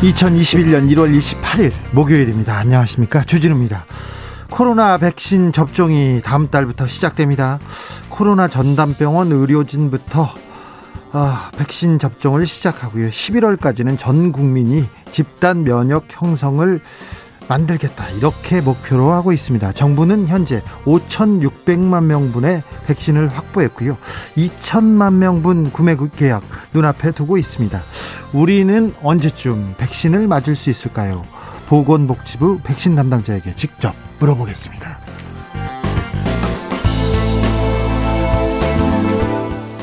2021년 1월 28일 목요일입니다. 안녕하십니까. 주진우입니다. 코로나 백신 접종이 다음 달부터 시작됩니다. 코로나 전담병원 의료진부터 아, 백신 접종을 시작하고요. 11월까지는 전 국민이 집단 면역 형성을 만들겠다 이렇게 목표로 하고 있습니다. 정부는 현재 5,600만 명분의 백신을 확보했고요. 2천만 명분 구매 계약 눈앞에 두고 있습니다. 우리는 언제쯤 백신을 맞을 수 있을까요? 보건복지부 백신 담당자에게 직접 물어보겠습니다.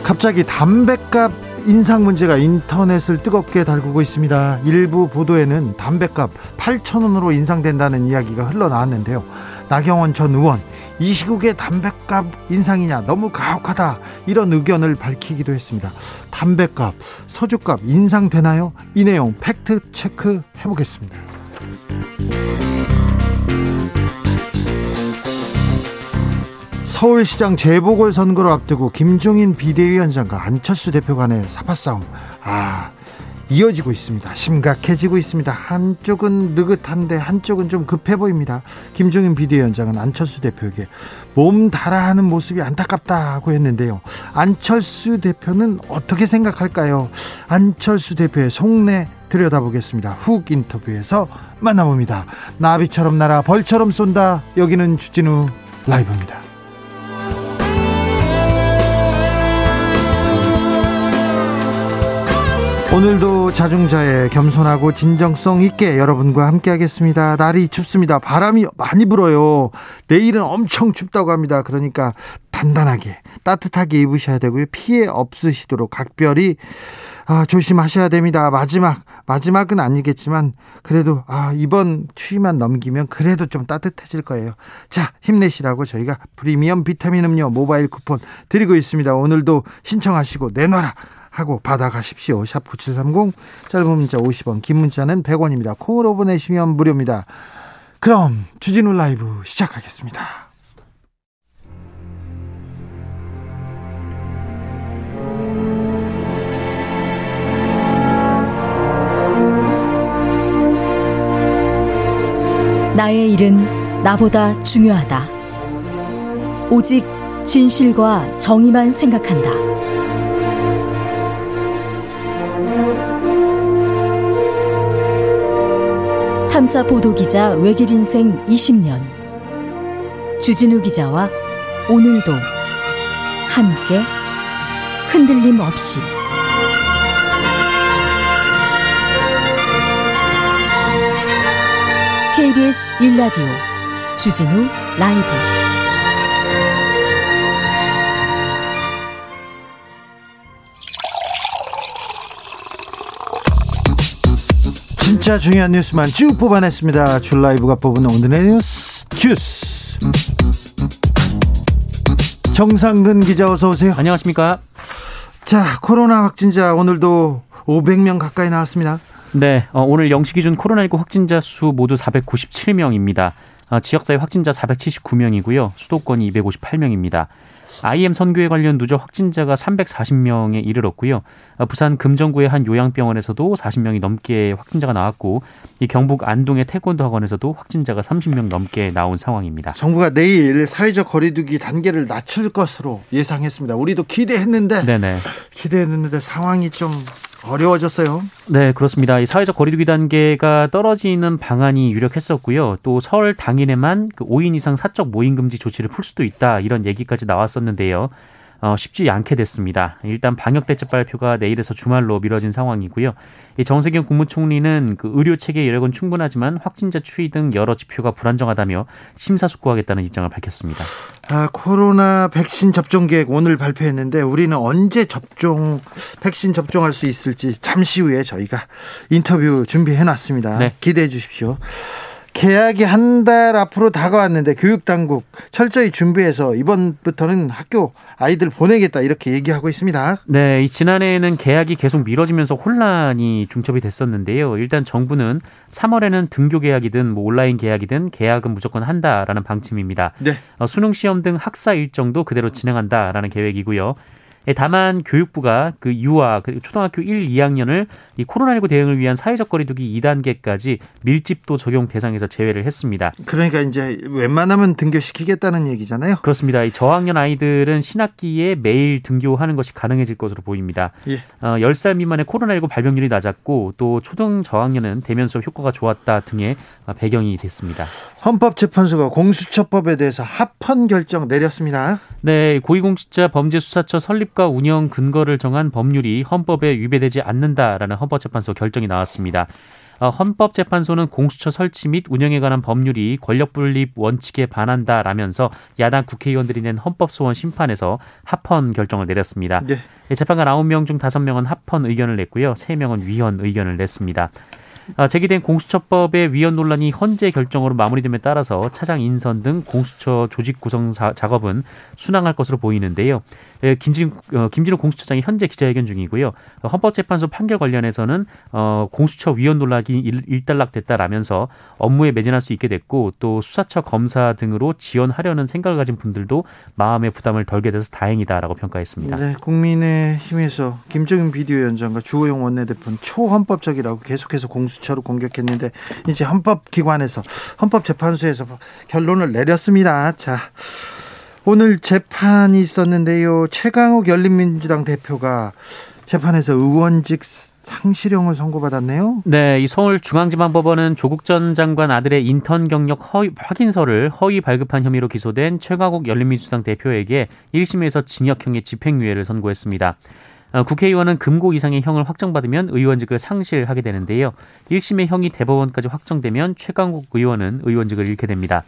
갑자기 담배값 인상 문제가 인터넷을 뜨겁게 달구고 있습니다. 일부 보도에는 담배값 8천원으로 인상된다는 이야기가 흘러나왔는데요. 나경원 전 의원 이 시국에 담배값 인상이냐 너무 가혹하다 이런 의견을 밝히기도 했습니다. 담배값, 서주값 인상되나요? 이 내용 팩트 체크 해보겠습니다. 서울시장 재보궐선거를 앞두고 김종인 비대위원장과 안철수 대표 간의 사파싸움 아 이어지고 있습니다. 심각해지고 있습니다. 한쪽은 느긋한데 한쪽은 좀 급해 보입니다. 김종인 비대위원장은 안철수 대표에게 몸 달아하는 모습이 안타깝다고 했는데요. 안철수 대표는 어떻게 생각할까요? 안철수 대표의 속내 들여다보겠습니다. 훅 인터뷰에서 만나봅니다. 나비처럼 날아 벌처럼 쏜다. 여기는 주진우 라이브입니다. 오늘도 자중자의 겸손하고 진정성 있게 여러분과 함께 하겠습니다. 날이 춥습니다. 바람이 많이 불어요. 내일은 엄청 춥다고 합니다. 그러니까 단단하게 따뜻하게 입으셔야 되고요. 피해 없으시도록 각별히 아, 조심하셔야 됩니다. 마지막 마지막은 아니겠지만 그래도 아, 이번 추위만 넘기면 그래도 좀 따뜻해질 거예요. 자, 힘내시라고 저희가 프리미엄 비타민 음료 모바일 쿠폰 드리고 있습니다. 오늘도 신청하시고 내놔라. 하고 받아가십시오. 샵 9730 짧은 문자 50원 긴 문자는 100원입니다. 콩으로 보내시면 무료입니다. 그럼 주진우 라이브 시작하겠습니다. 나의 일은 나보다 중요하다. 오직 진실과 정의만 생각한다. 탐사 보도 기자 외길 인생 20년. 주진우 기자와 오늘도 함께 흔들림 없이. KBS 1라디오 주진우 라이브 진짜 중요한 뉴스만 쭉 뽑아냈습니다. 줄 라이브가 뽑은 오늘의 뉴스 주스. 정상근 기자 어서 오세요. 안녕하십니까? 자, 코로나 확진자 오늘도 500명 가까이 나왔습니다. 네, 어, 오늘 0시 기준 코로나19 확진자 수 모두 497명입니다. 어, 지역사회 확진자 479명이고요. 수도권이 258명입니다. IM 선교에 관련 누적 확진자가 340명에 이르렀고요. 어, 부산 금정구의 한 요양병원에서도 40명이 넘게 확진자가 나왔고 이 경북 안동의 태권도 학원에서도 확진자가 30명 넘게 나온 상황입니다. 정부가 내일 사회적 거리두기 단계를 낮출 것으로 예상했습니다. 우리도 기대했는데 네네. 기대했는데 상황이 좀 어려워졌어요. 네, 그렇습니다. 이 사회적 거리두기 단계가 떨어지는 방안이 유력했었고요. 또 설 당일에만 그 5인 이상 사적 모임 금지 조치를 풀 수도 있다 이런 얘기까지 나왔었는데요. 어, 쉽지 않게 됐습니다. 일단 방역 대책 발표가 내일에서 주말로 미뤄진 상황이고요. 이 정세균 국무총리는 그 의료 체계 여력은 충분하지만 확진자 추이 등 여러 지표가 불안정하다며 심사숙고하겠다는 입장을 밝혔습니다. 아, 코로나 백신 접종 계획 오늘 발표했는데 우리는 언제 접종 백신 접종할 수 있을지 잠시 후에 저희가 인터뷰 준비해 놨습니다. 네. 기대해 주십시오. 계약이 한 달 앞으로 다가왔는데 교육 당국 철저히 준비해서 이번부터는 학교 아이들 보내겠다 이렇게 얘기하고 있습니다. 네, 이 지난해에는 계약이 계속 미뤄지면서 혼란이 중첩이 됐었는데요. 일단 정부는 3월에는 등교 계약이든 뭐 온라인 계약이든 계약은 무조건 한다라는 방침입니다. 네. 어, 수능 시험 등 학사 일정도 그대로 진행한다라는 계획이고요. 예, 다만 교육부가 그 유아 그리고 초등학교 1, 2학년을 이 코로나19 대응을 위한 사회적 거리두기 2단계까지 밀집도 적용 대상에서 제외를 했습니다. 그러니까 이제 웬만하면 등교시키겠다는 얘기잖아요. 그렇습니다. 이 저학년 아이들은 신학기에 매일 등교하는 것이 가능해질 것으로 보입니다. 예. 어, 10살 미만의 코로나19 발병률이 낮았고 또 초등 저학년은 대면 수업 효과가 좋았다 등의 배경이 됐습니다. 헌법재판소가 공수처법에 대해서 합헌 결정 내렸습니다. 네, 고위공직자 범죄수사처 설립 과 운영 근거를 정한 법률이 헌법에 위배되지 않는다라는 헌법재판소 결정이 나왔습니다. 어, 헌법재판소는 공수처 설치 및 운영에 관한 법률이 권력분립 원칙에 반한다라면서 야당 국회의원들이 낸 헌법소원 심판에서 합헌 결정을 내렸습니다. 네. 재판관 9명 중 5명은 합헌 의견을 냈고요. 3명은 위헌 의견을 냈습니다. 아, 제기된 공수처법의 위헌 논란이 헌재 결정으로 마무리됨에 따라서 차장 인선 등 공수처 조직 구성 작업은 순항할 것으로 보이는데요. 예, 김진, 어, 김진우 공수처장이 현재 기자회견 중이고요. 헌법재판소 판결 관련해서는 어, 공수처 위헌 논란이 일, 단락됐다라면서 업무에 매진할 수 있게 됐고 또 수사처 검사 등으로 지원하려는 생각을 가진 분들도 마음의 부담을 덜게 돼서 다행이다라고 평가했습니다. 네, 국민의힘에서 김정인 비디오위원장과 주호영 원내대표는 초헌법적이라고 계속해서 공수처로 공격했는데 이제 헌법기관에서 헌법재판소에서 결론을 내렸습니다. 자. 오늘 재판이 있었는데요. 최강욱 열린민주당 대표가 재판에서 의원직 상실형을 선고받았네요. 네, 이 서울중앙지방법원은 조국 전 장관 아들의 인턴 경력 허위, 확인서를 허위 발급한 혐의로 기소된 최강욱 열린민주당 대표에게 1심에서 징역형의 집행유예를 선고했습니다. 어, 국회의원은 금고 이상의 형을 확정받으면 의원직을 상실하게 되는데요. 1심의 형이 대법원까지 확정되면 최강욱 의원은 의원직을 잃게 됩니다.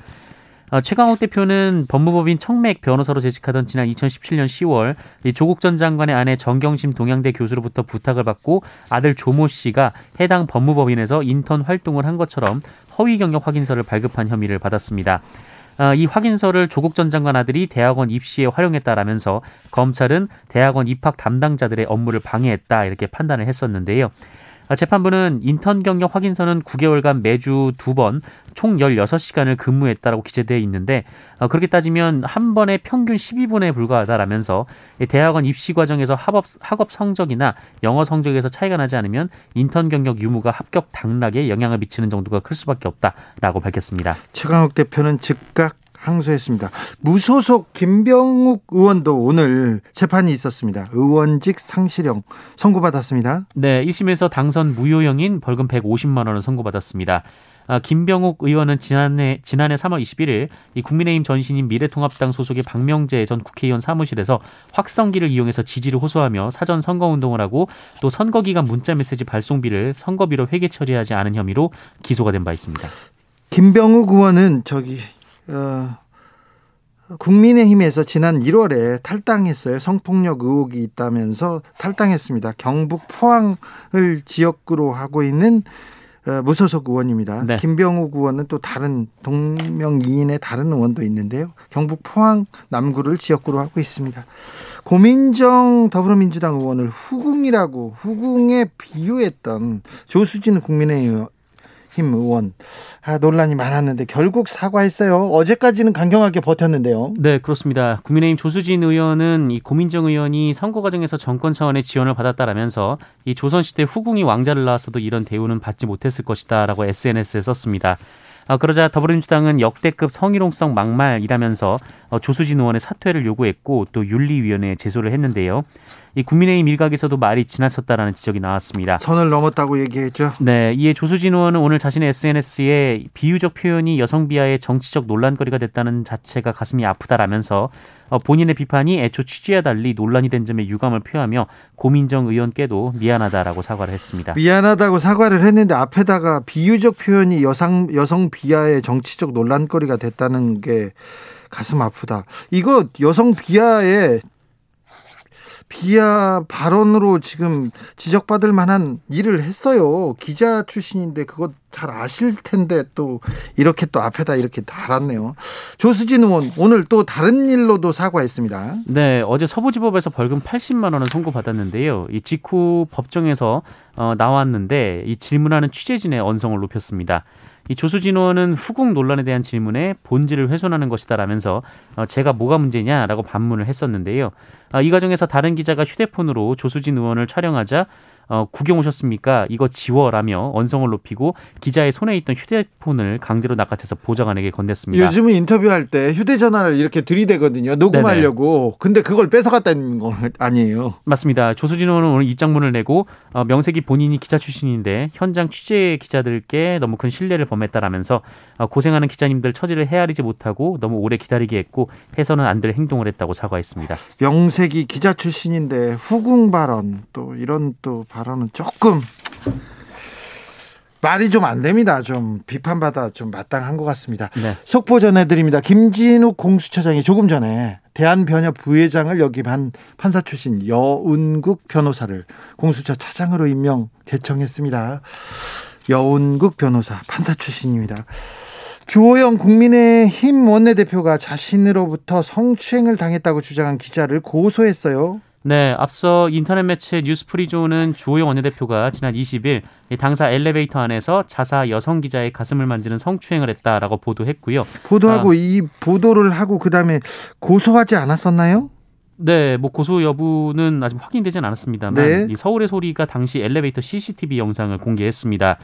어, 최강욱 대표는 법무법인 청맥 변호사로 재직하던 지난 2017년 10월 조국 전 장관의 아내 정경심 동양대 교수로부터 부탁을 받고 아들 조모 씨가 해당 법무법인에서 인턴 활동을 한 것처럼 허위 경력 확인서를 발급한 혐의를 받았습니다. 어, 이 확인서를 조국 전 장관 아들이 대학원 입시에 활용했다라면서 검찰은 대학원 입학 담당자들의 업무를 방해했다 이렇게 판단을 했었는데요. 아, 재판부는 인턴 경력 확인서는 9개월간 매주 두 번 총 16시간을 근무했다라고 기재되어 있는데 어, 그렇게 따지면 한 번에 평균 12분에 불과하다라면서 대학원 입시 과정에서 학업, 학업 성적이나 영어 성적에서 차이가 나지 않으면 인턴 경력 유무가 합격 당락에 영향을 미치는 정도가 클 수밖에 없다라고 밝혔습니다. 최강욱 대표는 즉각 항소했습니다. 무소속 김병욱 의원도 오늘 재판이 있었습니다. 의원직 상실형 선고받았습니다. 네, 1심에서 당선 무효형인 벌금 150만 원을 선고받았습니다. 아, 김병욱 의원은 지난해 지난해 3월 21일 이 국민의힘 전신인 미래통합당 소속의 박명재 전 국회의원 사무실에서 확성기를 이용해서 지지를 호소하며 사전 선거 운동을 하고 또 선거 기간 문자 메시지 발송비를 선거비로 회계 처리하지 않은 혐의로 기소가 된 바 있습니다. 김병욱 의원은 저기 어, 국민의힘에서 지난 1월에 탈당했어요. 성폭력 의혹이 있다면서 탈당했습니다. 경북 포항을 지역구로 하고 있는 어, 무소속 의원입니다. 네. 김병욱 의원은 또 다른 동명이인의 다른 의원도 있는데요. 경북 포항 남구를 지역구로 하고 있습니다. 고민정 더불어민주당 의원을 후궁이라고 후궁에 비유했던 조수진 국민의힘 국 힘 의원 아, 논란이 많았는데 결국 사과했어요. 어제까지는 강경하게 버텼는데요. 네, 그렇습니다. 국민의힘 조수진 의원은 이 고민정 의원이 선거 과정에서 정권 차원의 지원을 받았다라면서 이 조선시대 후궁이 왕자를 낳았어도 이런 대우는 받지 못했을 것이다라고 SNS에 썼습니다. 어, 그러자 더불어민주당은 역대급 성희롱성 막말이라면서 어, 조수진 의원의 사퇴를 요구했고 또 윤리위원회에 제소를 했는데요. 이 국민의힘 일각에서도 말이 지나쳤다라는 지적이 나왔습니다. 선을 넘었다고 얘기했죠. 네, 이에 조수진 의원은 오늘 자신의 SNS에 비유적 표현이 여성 비하의 정치적 논란거리가 됐다는 자체가 가슴이 아프다라면서 어, 본인의 비판이 애초 취지와 달리 논란이 된 점에 유감을 표하며 고민정 의원께도 미안하다라고 사과를 했습니다. 미안하다고 사과를 했는데 앞에다가 비유적 표현이 여성 여성 비하의 정치적 논란거리가 됐다는 게 가슴 아프다. 이거 여성 비하의 비하 발언으로 지금 지적받을 만한 일을 했어요. 기자 출신인데 그거 잘 아실 텐데 또 이렇게 또 앞에다 이렇게 달았네요. 조수진 의원 오늘 또 다른 일로도 사과했습니다. 네, 어제 서부지법에서 벌금 80만 원을 선고받았는데요. 이 직후 법정에서 어, 나왔는데 이 질문하는 취재진의 언성을 높였습니다. 이 조수진 의원은 후궁 논란에 대한 질문에 본질을 훼손하는 것이다라면서 어, 제가 뭐가 문제냐라고 반문을 했었는데요. 아, 이 과정에서 다른 기자가 휴대폰으로 조수진 의원을 촬영하자 어, 구경 오셨습니까? 이거 지워라며 언성을 높이고 기자의 손에 있던 휴대폰을 강제로 낚아채서 보좌관에게 건넸습니다. 요즘은 인터뷰할 때 휴대전화를 이렇게 들이대거든요. 녹음하려고. 네네. 근데 그걸 뺏어갔다는 건 아니에요. 맞습니다. 조수진 의원은 오늘 입장문을 내고 어, 명색이 본인이 기자 출신인데 현장 취재 기자들께 너무 큰 신뢰를 범했다라면서 어, 고생하는 기자님들 처지를 헤아리지 못하고 너무 오래 기다리게 했고 해서는 안 될 행동을 했다고 사과했습니다. 명색이 기자 출신인데 후궁 발언 또 이런 또 발언 은 조금 말이 좀 안 됩니다. 좀 비판받아 좀 마땅한 것 같습니다. 네. 속보 전해드립니다. 김진욱 공수처장이 조금 전에 대한변협 부회장을 역임한 판사 출신 여운국 변호사를 공수처 차장으로 임명 제청했습니다. 여운국 변호사 판사 출신입니다. 주호영 국민의힘 원내대표가 자신으로부터 성추행을 당했다고 주장한 기자를 고소했어요. 네, 앞서 인터넷 매체 뉴스프리조는 주호영 원내대표가 지난 20일 당사 엘리베이터 안에서 자사 여성 기자의 가슴을 만지는 성추행을 했다라고 보도했고요. 보도하고 아, 이 보도를 하고 그다음에 고소하지 않았었나요? 네, 뭐 고소 여부는 아직 확인되지는 않았습니다만 네. 이 서울의 소리가 당시 엘리베이터 CCTV 영상을 공개했습니다.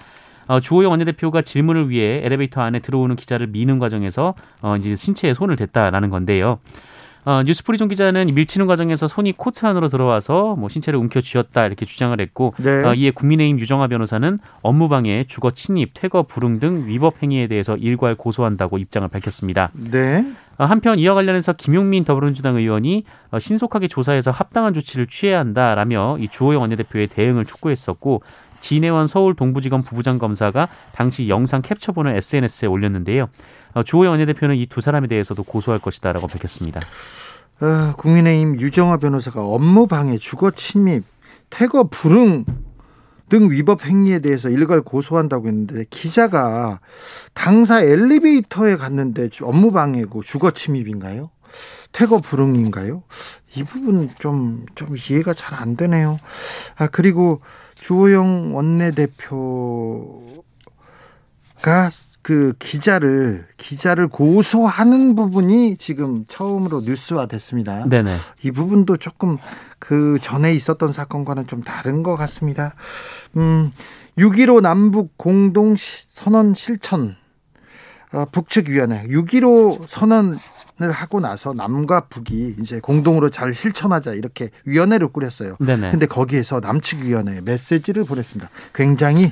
어, 주호영 원내대표가 질문을 위해 엘리베이터 안에 들어오는 기자를 미는 과정에서 어, 이제 신체에 손을 댔다라는 건데요. 어, 뉴스프리존 기자는 밀치는 과정에서 손이 코트 안으로 들어와서 뭐 신체를 움켜쥐었다 이렇게 주장을 했고 네. 어, 이에 국민의힘 유정아 변호사는 업무방해, 주거 침입, 퇴거 불응 등 위법 행위에 대해서 일괄 고소한다고 입장을 밝혔습니다. 네. 어, 한편 이와 관련해서 김용민 더불어민주당 의원이 어, 신속하게 조사해서 합당한 조치를 취해야 한다라며 이 주호영 원내대표의 대응을 촉구했었고 진해원 서울 동부지검 부부장 검사가 당시 영상 캡처본을 SNS에 올렸는데요. 어, 주호영 원내대표는 이 두 사람에 대해서도 고소할 것이다라고 밝혔습니다. 어, 국민의힘 유정화 변호사가 업무 방해, 주거 침입, 퇴거 불응 등 위법 행위에 대해서 일괄 고소한다고 했는데 기자가 당사 엘리베이터에 갔는데 업무 방해고 주거 침입인가요? 퇴거 불응인가요? 이 부분 좀, 좀 이해가 잘 안 되네요. 아, 그리고 주호영 원내대표가 그 기자를 기자를 고소하는 부분이 지금 처음으로 뉴스화 됐습니다. 네네. 이 부분도 조금 그 전에 있었던 사건과는 좀 다른 것 같습니다. 음, 6.15 남북 공동 선언 실천 어, 북측위원회 6.15 선언 을 하고 나서 남과 북이 이제 공동으로 잘 실천하자 이렇게 위원회를 꾸렸어요. 네네. 근데 거기에서 남측 위원회 메시지를 보냈습니다. 굉장히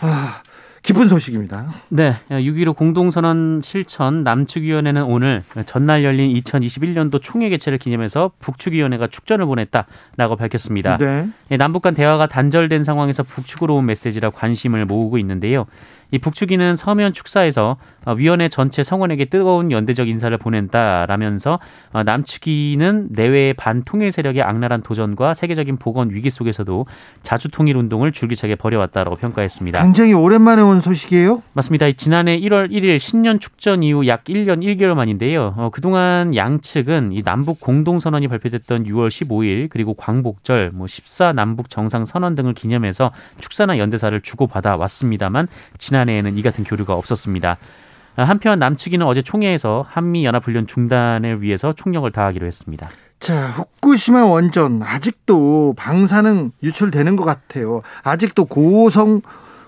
아, 기쁜 소식입니다. 네, 6.15 공동선언 실천 남측위원회는 오늘 전날 열린 2021년도 총회 개최를 기념해서 북측위원회가 축전을 보냈다라고 밝혔습니다. 네. 예, 남북 간 대화가 단절된 상황에서 북측으로 온 메시지라 관심을 모으고 있는데요. 이 북측위는 서면 축사에서 어, 위원회 전체 성원에게 뜨거운 연대적 인사를 보낸다라면서 어, 남측위는 내외의 반통일 세력의 악랄한 도전과 세계적인 보건 위기 속에서도 자주 통일 운동을 줄기차게 벌여왔다라고 평가했습니다. 굉장히 오랜만에 온 소식이에요? 맞습니다. 지난해 1월 1일 신년 축전 이후 약 1년 1개월 만인데요. 어, 그동안 양측은 이 남북 공동선언이 발표됐던 6월 15일 그리고 광복절, 뭐14 남북 정상 선언 등을 기념해서 축사나 연대사를 주고받아 왔습니다만 지난 해에는 이 같은 교류가 없었습니다. 한편 남측이는 어제 총회에서 한미 연합 훈련 중단을 위해서 총력을 다하기로 했습니다. 자, 후쿠시마 원전 아직도 방사능 유출되는 것 같아요. 아직도 고성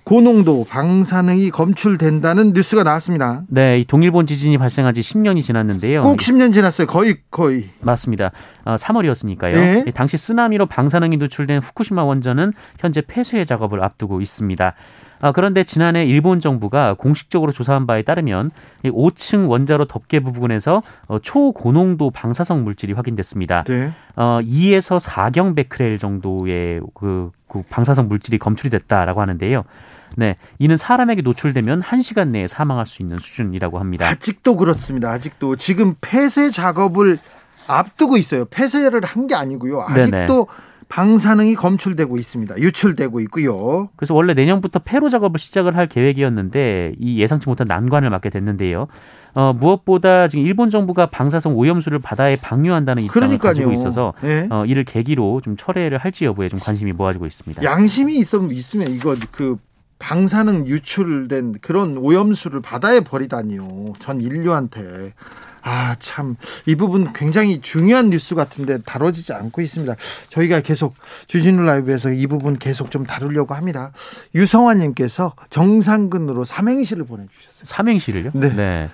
고농도 방사능이 검출된다는 뉴스가 나왔습니다. 네, 동일본 지진이 발생한 지 10년이 지났는데요. 꼭 10년 지났어요. 거의 거의. 맞습니다. 어, 3월이었으니까요. 네. 당시 쓰나미로 방사능이 누출된 후쿠시마 원전은 현재 폐쇄 작업을 앞두고 있습니다. 아, 그런데 지난해 일본 정부가 공식적으로 조사한 바에 따르면 5층 원자로 덮개 부분에서 어, 초고농도 방사성 물질이 확인됐습니다. 네. 어, 2에서 4경 베크렐 정도의 그, 그 방사성 물질이 검출이 됐다라고 하는데요. 네, 이는 사람에게 노출되면 1시간 내에 사망할 수 있는 수준이라고 합니다. 아직도 그렇습니다. 아직도 지금 폐쇄 작업을 앞두고 있어요. 폐쇄를 한 게 아니고요. 아직도 네네. 방사능이 검출되고 있습니다. 유출되고 있고요. 그래서 원래 내년부터 폐로 작업을 시작을 할 계획이었는데 이 예상치 못한 난관을 맞게 됐는데요. 어, 무엇보다 지금 일본 정부가 방사성 오염수를 바다에 방류한다는 입장을 그러니까요. 가지고 있어서 네. 어, 이를 계기로 좀 철회를 할지 여부에 좀 관심이 모아지고 있습니다. 양심이 있으면 있으면 이거 그 방사능 유출된 그런 오염수를 바다에 버리다니요. 전 인류한테. 아, 참. 이 부분 굉장히 중요한 뉴스 같은데 다뤄지지 않고 있습니다. 저희가 계속 주진우 라이브에서 이 부분 계속 좀 다루려고 합니다. 유성환님께서 정상근으로 삼행시를 보내주셨어요. 삼행시를요? 네. 네.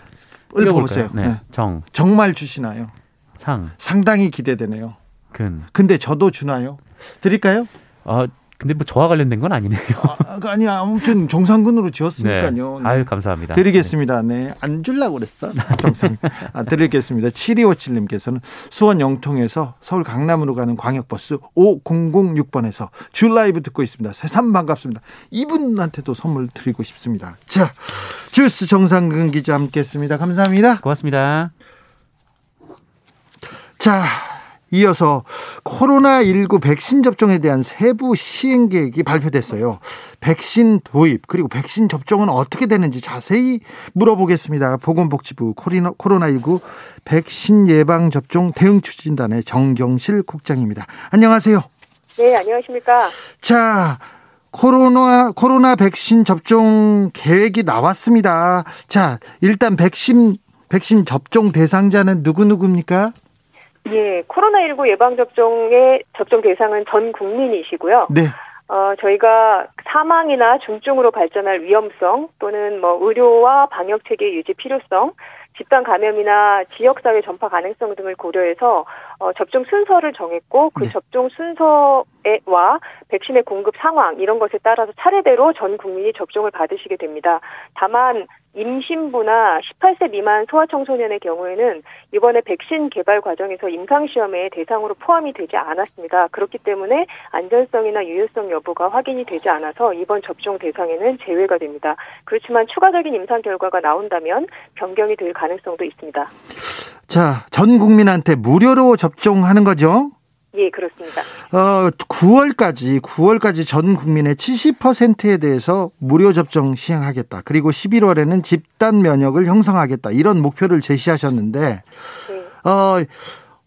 읽어보세요. 네. 네. 정, 정말 주시나요? 상, 상당히 기대되네요. 근. 근데 저도 주나요? 드릴까요? 어, 근데 뭐 저와 관련된 건 아니네요. 아, 아니 아무튼 정상근으로 지었으니까요. 네. 아유, 감사합니다. 드리겠습니다. 네. 안 줄라고 그랬어. 정상. 아, 드리겠습니다. 7257님께서는 수원 영통에서 서울 강남으로 가는 광역버스 5006번에서 줄 라이브 듣고 있습니다. 새삼 반갑습니다. 이분한테도 선물 드리고 싶습니다. 자, 주스 정상근 기자 함께 했습니다. 감사합니다. 고맙습니다. 자, 이어서 코로나19 백신 접종에 대한 세부 시행 계획이 발표됐어요. 백신 도입 그리고 백신 접종은 어떻게 되는지 자세히 물어보겠습니다. 보건복지부 코로나19 백신 예방 접종 대응 추진단의 정경실 국장입니다. 안녕하세요. 네, 안녕하십니까? 자, 코로나 코로나 백신 접종 계획이 나왔습니다. 자, 일단 백신 백신 접종 대상자는 누구 누구입니까? 예, 코로나19 예방접종의 접종 대상은 전 국민이시고요. 네. 어, 저희가 사망이나 중증으로 발전할 위험성 또는 뭐 의료와 방역 체계 유지 필요성, 집단 감염이나 지역사회 전파 가능성 등을 고려해서 어, 접종 순서를 정했고 그 네. 접종 순서와 백신의 공급 상황 이런 것에 따라서 차례대로 전 국민이 접종을 받으시게 됩니다. 다만 임신부나 18세 미만 소아청소년의 경우에는 이번에 백신 개발 과정에서 임상시험에 대상으로 포함이 되지 않았습니다. 그렇기 때문에 안전성이나 유효성 여부가 확인이 되지 않아서 이번 접종 대상에는 제외가 됩니다. 그렇지만 추가적인 임상 결과가 나온다면 변경이 될 가능성도 있습니다. 자, 전 국민한테 무료로 접종하는 거죠? 예, 그렇습니다. 어, 9월까지 9월까지 전 국민의 70%에 대해서 무료 접종 시행하겠다. 그리고 11월에는 집단 면역을 형성하겠다. 이런 목표를 제시하셨는데 네. 어,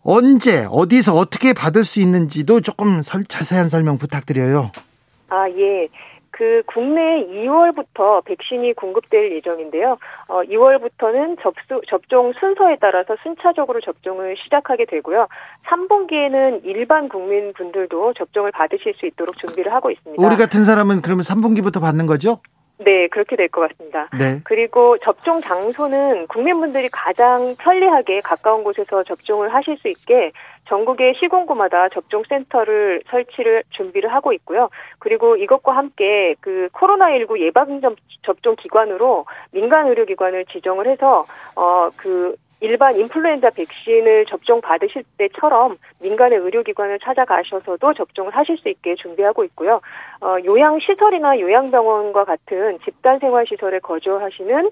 언제 어디서 어떻게 받을 수 있는지도 조금 설, 자세한 설명 부탁드려요. 아, 예. 그 국내 2월부터 백신이 공급될 예정인데요. 어, 2월부터는 접수, 접종 순서에 따라서 순차적으로 접종을 시작하게 되고요. 3분기에는 일반 국민분들도 접종을 받으실 수 있도록 준비를 하고 있습니다. 우리 같은 사람은 그러면 3분기부터 받는 거죠? 네, 그렇게 될 것 같습니다. 네. 그리고 접종 장소는 국민분들이 가장 편리하게 가까운 곳에서 접종을 하실 수 있게 전국의 시군구마다 접종 센터를 설치를 준비를 하고 있고요. 그리고 이것과 함께 그 코로나19 예방 접종 기관으로 민간 의료기관을 지정을 해서 어그 일반 인플루엔자 백신을 접종 받으실 때처럼 민간의 의료기관을 찾아가셔서도 접종을 하실 수 있게 준비하고 있고요. 어, 요양시설이나 요양병원과 같은 집단생활시설에 거주하시는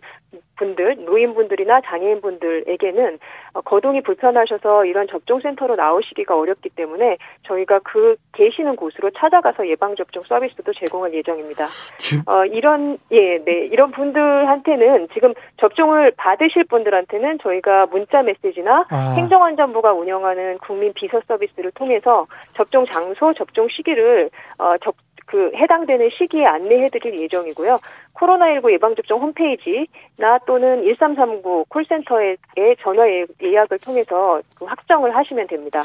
분들, 노인분들이나 장애인분들에게는 어, 거동이 불편하셔서 이런 접종센터로 나오시기가 어렵기 때문에 저희가 그 계시는 곳으로 찾아가서 예방접종 서비스도 제공할 예정입니다. 주, 어, 이런, 예, 네. 이런 분들한테는 지금 접종을 받으실 분들한테는 저희가 문자 메시지나 아. 행정안전부가 운영하는 국민 비서 서비스를 통해서 접종 장소, 접종 시기를, 어, 접, 그 해당되는 시기에 안내해드릴 예정이고요. 코로나19 예방접종 홈페이지나 또는 1339 콜센터의 전화 예- 예약을 통해서 그 확정을 하시면 됩니다.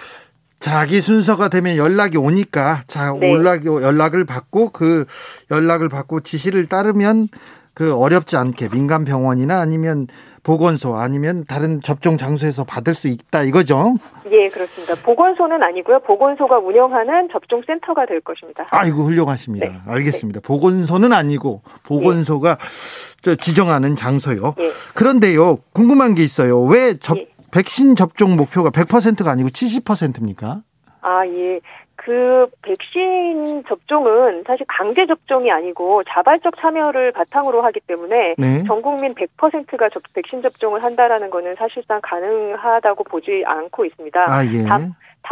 자기 순서가 되면 연락이 오니까 자 네. 연락이 연락을 받고 그 연락을 받고 지시를 따르면 그 어렵지 않게 민간 병원이나 아니면 보건소 아니면 다른 접종 장소에서 받을 수 있다 이거죠. 예, 그렇습니다. 보건소는 아니고요. 보건소가 운영하는 접종센터가 될 것입니다. 아이고 훌륭하십니다. 네. 알겠습니다. 보건소는 아니고 보건소가 저 지정하는 장소요. 예. 그런데요 궁금한 게 있어요. 왜 접, 예. 백신 접종 목표가 100%가 아니고 70%입니까? 아, 예. 그 백신 접종은 사실 강제 접종이 아니고 자발적 참여를 바탕으로 하기 때문에 네. 전 국민 100%가 접, 백신 접종을 한다라는 거는 사실상 가능하다고 보지 않고 있습니다. 아 예. 다-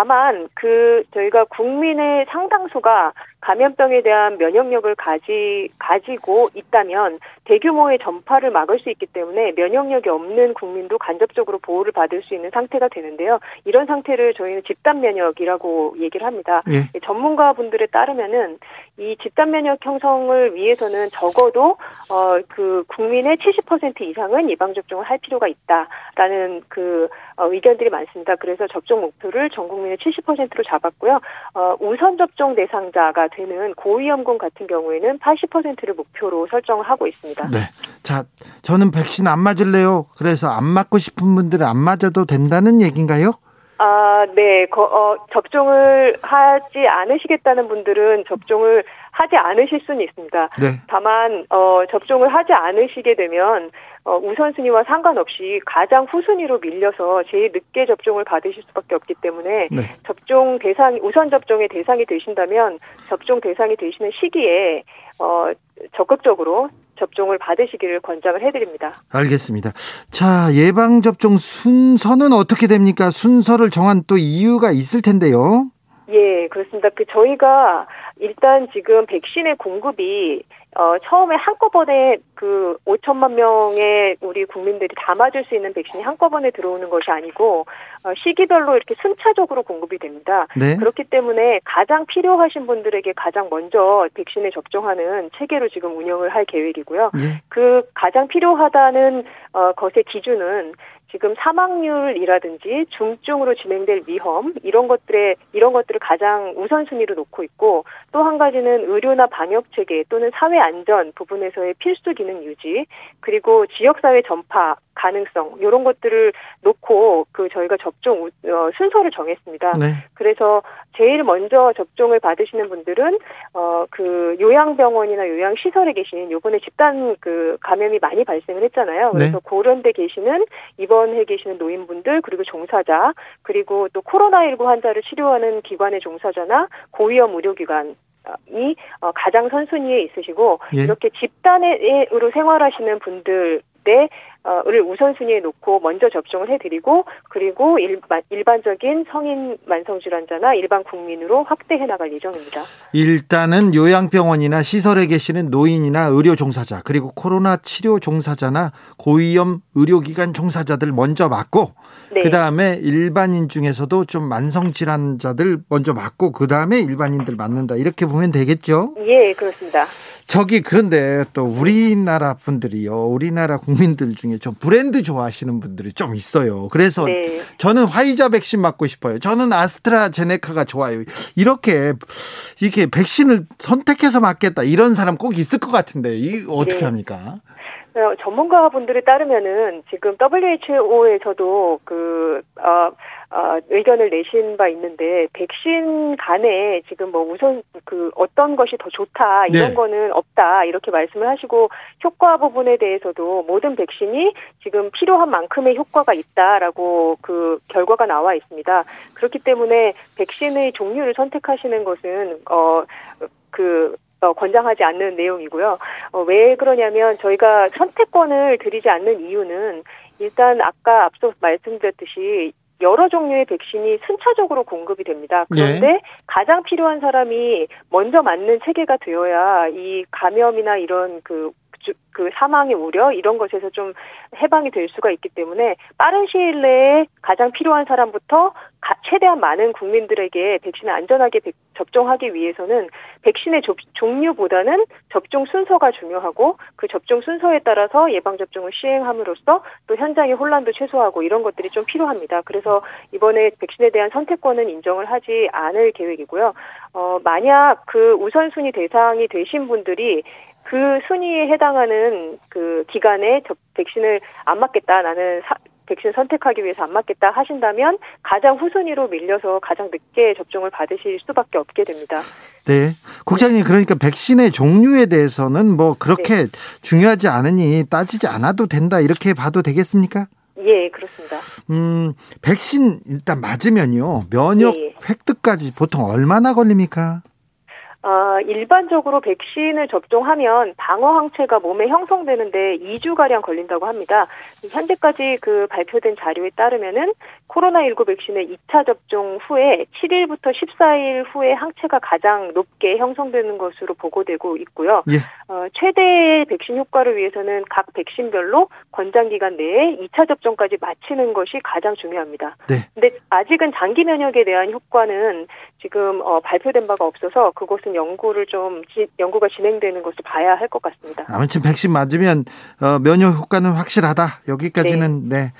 다만 그 저희가 국민의 상당수가 감염병에 대한 면역력을 가지 가지고 있다면 대규모의 전파를 막을 수 있기 때문에 면역력이 없는 국민도 간접적으로 보호를 받을 수 있는 상태가 되는데요. 이런 상태를 저희는 집단 면역이라고 얘기를 합니다. 예. 전문가 분들에 따르면은 이 집단 면역 형성을 위해서는 적어도 어 그 국민의 70% 이상은 예방 접종을 할 필요가 있다라는 그 어, 의견들이 많습니다. 그래서 접종 목표를 전 국민 의 70%로 잡았고요. 어 우선 접종 대상자가 되는 고위험군 같은 경우에는 80%를 목표로 설정을 하고 있습니다. 네. 자, 저는 백신 안 맞을래요. 그래서 안 맞고 싶은 분들은 안 맞아도 된다는 얘기인가요? 아, 네. 거, 어, 접종을 하지 않으시겠다는 분들은 접종을 하지 않으실 수는 있습니다. 네. 다만 어, 접종을 하지 않으시게 되면 어, 우선순위와 상관없이 가장 후순위로 밀려서 제일 늦게 접종을 받으실 수밖에 없기 때문에 네. 접종 대상 우선 접종의 대상이 되신다면 접종 대상이 되시는 시기에 어, 적극적으로 접종을 받으시기를 권장을 해드립니다. 알겠습니다. 자, 예방 접종 순서는 어떻게 됩니까? 순서를 정한 또 이유가 있을 텐데요. 예, 그렇습니다. 그 저희가 일단 지금 백신의 공급이 어 처음에 한꺼번에 그 5천만 명의 우리 국민들이 다 맞을 수 있는 백신이 한꺼번에 들어오는 것이 아니고 어 시기별로 이렇게 순차적으로 공급이 됩니다. 네. 그렇기 때문에 가장 필요하신 분들에게 가장 먼저 백신을 접종하는 체계로 지금 운영을 할 계획이고요. 예. 그 가장 필요하다는 어 것의 기준은 지금 사망률이라든지 중증으로 진행될 위험 이런 것들에 이런 것들을 가장 우선순위로 놓고 있고 또 한 가지는 의료나 방역 체계 또는 사회 안전 부분에서의 필수 기능 유지 그리고 지역 사회 전파 가능성 이런 것들을 놓고 그 저희가 접종 우- 어, 순서를 정했습니다. 네. 그래서 제일 먼저 접종을 받으시는 분들은 어 그 요양병원이나 요양시설에 계신 요번에 집단 그 감염이 많이 발생을 했잖아요. 그래서 그런 데 계시는 입원해 계시는 노인분들 그리고 종사자 그리고 또 코로나19 환자를 치료하는 기관의 종사자나 고위험 의료기관 이 어, 가장 선순위에 있으시고 예. 이렇게 집단으로 생활하시는 분들의 어,를 우선순위에 놓고 먼저 접종을 해드리고 그리고 일반, 일반적인 성인 만성질환자나 일반 국민으로 확대해 나갈 예정입니다. 일단은 요양병원이나 시설에 계시는 노인이나 의료 종사자 그리고 코로나 치료 종사자나 고위험 의료기관 종사자들 먼저 맞고 네. 그 다음에 일반인 중에서도 좀 만성 질환자들 먼저 맞고 그 다음에 일반인들 맞는다 이렇게 보면 되겠죠. 예, 그렇습니다. 저기 그런데 또 우리나라 분들이요. 우리나라 국민들 중에 좀 브랜드 좋아하시는 분들이 좀 있어요. 그래서 네. 저는 화이자 백신 맞고 싶어요. 저는 아스트라제네카가 좋아요. 이렇게 이렇게 백신을 선택해서 맞겠다 이런 사람 꼭 있을 것 같은데 이 어떻게 네. 합니까? 어, 전문가분들에 따르면은 지금 WHO에서도 그 어, 어, 의견을 내신 바 있는데 백신 간에 지금 뭐 우선 그 어떤 것이 더 좋다 이런 네. 거는 없다 이렇게 말씀을 하시고 효과 부분에 대해서도 모든 백신이 지금 필요한 만큼의 효과가 있다라고 그 결과가 나와 있습니다. 그렇기 때문에 백신의 종류를 선택하시는 것은 어그 어, 권장하지 않는 내용이고요. 어, 왜 그러냐면 저희가 선택권을 드리지 않는 이유는 일단 아까 앞서 말씀드렸듯이 여러 종류의 백신이 순차적으로 공급이 됩니다. 그런데 가장 필요한 사람이 먼저 맞는 체계가 되어야 이 감염이나 이런 그, 주- 그 사망의 우려 이런 것에서 좀 해방이 될 수가 있기 때문에 빠른 시일 내에 가장 필요한 사람부터 가- 최대한 많은 국민들에게 백신을 안전하게 백- 접종하기 위해서는 백신의 조- 종류보다는 접종 순서가 중요하고 그 접종 순서에 따라서 예방 접종을 시행함으로써 또 현장의 혼란도 최소화하고 이런 것들이 좀 필요합니다. 그래서 이번에 백신에 대한 선택권은 인정을 하지 않을 계획이고요. 어, 만약 그 우선순위 대상이 되신 분들이 그 순위에 해당하는 그 기간에 접, 백신을 안 맞겠다 나는 사- 백신 선택하기 위해서 안 맞겠다 하신다면 가장 후순위로 밀려서 가장 늦게 접종을 받으실 수밖에 없게 됩니다. 네. 국장님 그러니까 백신의 종류에 대해서는 뭐 그렇게 중요하지 않으니 따지지 않아도 된다 이렇게 봐도 되겠습니까? 예, 그렇습니다. 음, 백신 일단 맞으면요. 면역 예, 예. 획득까지 보통 얼마나 걸립니까? 아, 일반적으로 백신을 접종하면 방어 항체가 몸에 형성되는데 2주 가량 걸린다고 합니다. 현재까지 그 발표된 자료에 따르면은 코로나19 백신의 2차 접종 후에 7일부터 14일 후에 항체가 가장 높게 형성되는 것으로 보고되고 있고요. 예. 어, 최대의 백신 효과를 위해서는 각 백신별로 권장 기간 내에 2차 접종까지 마치는 것이 가장 중요합니다. 네. 근데 아직은 장기 면역에 대한 효과는 지금 어, 발표된 바가 없어서 그것은 연구를 좀 지, 연구가 진행되는 것을 봐야 할 것 같습니다. 아무튼 백신 맞으면 어, 면역 효과는 확실하다. 여기까지는 네.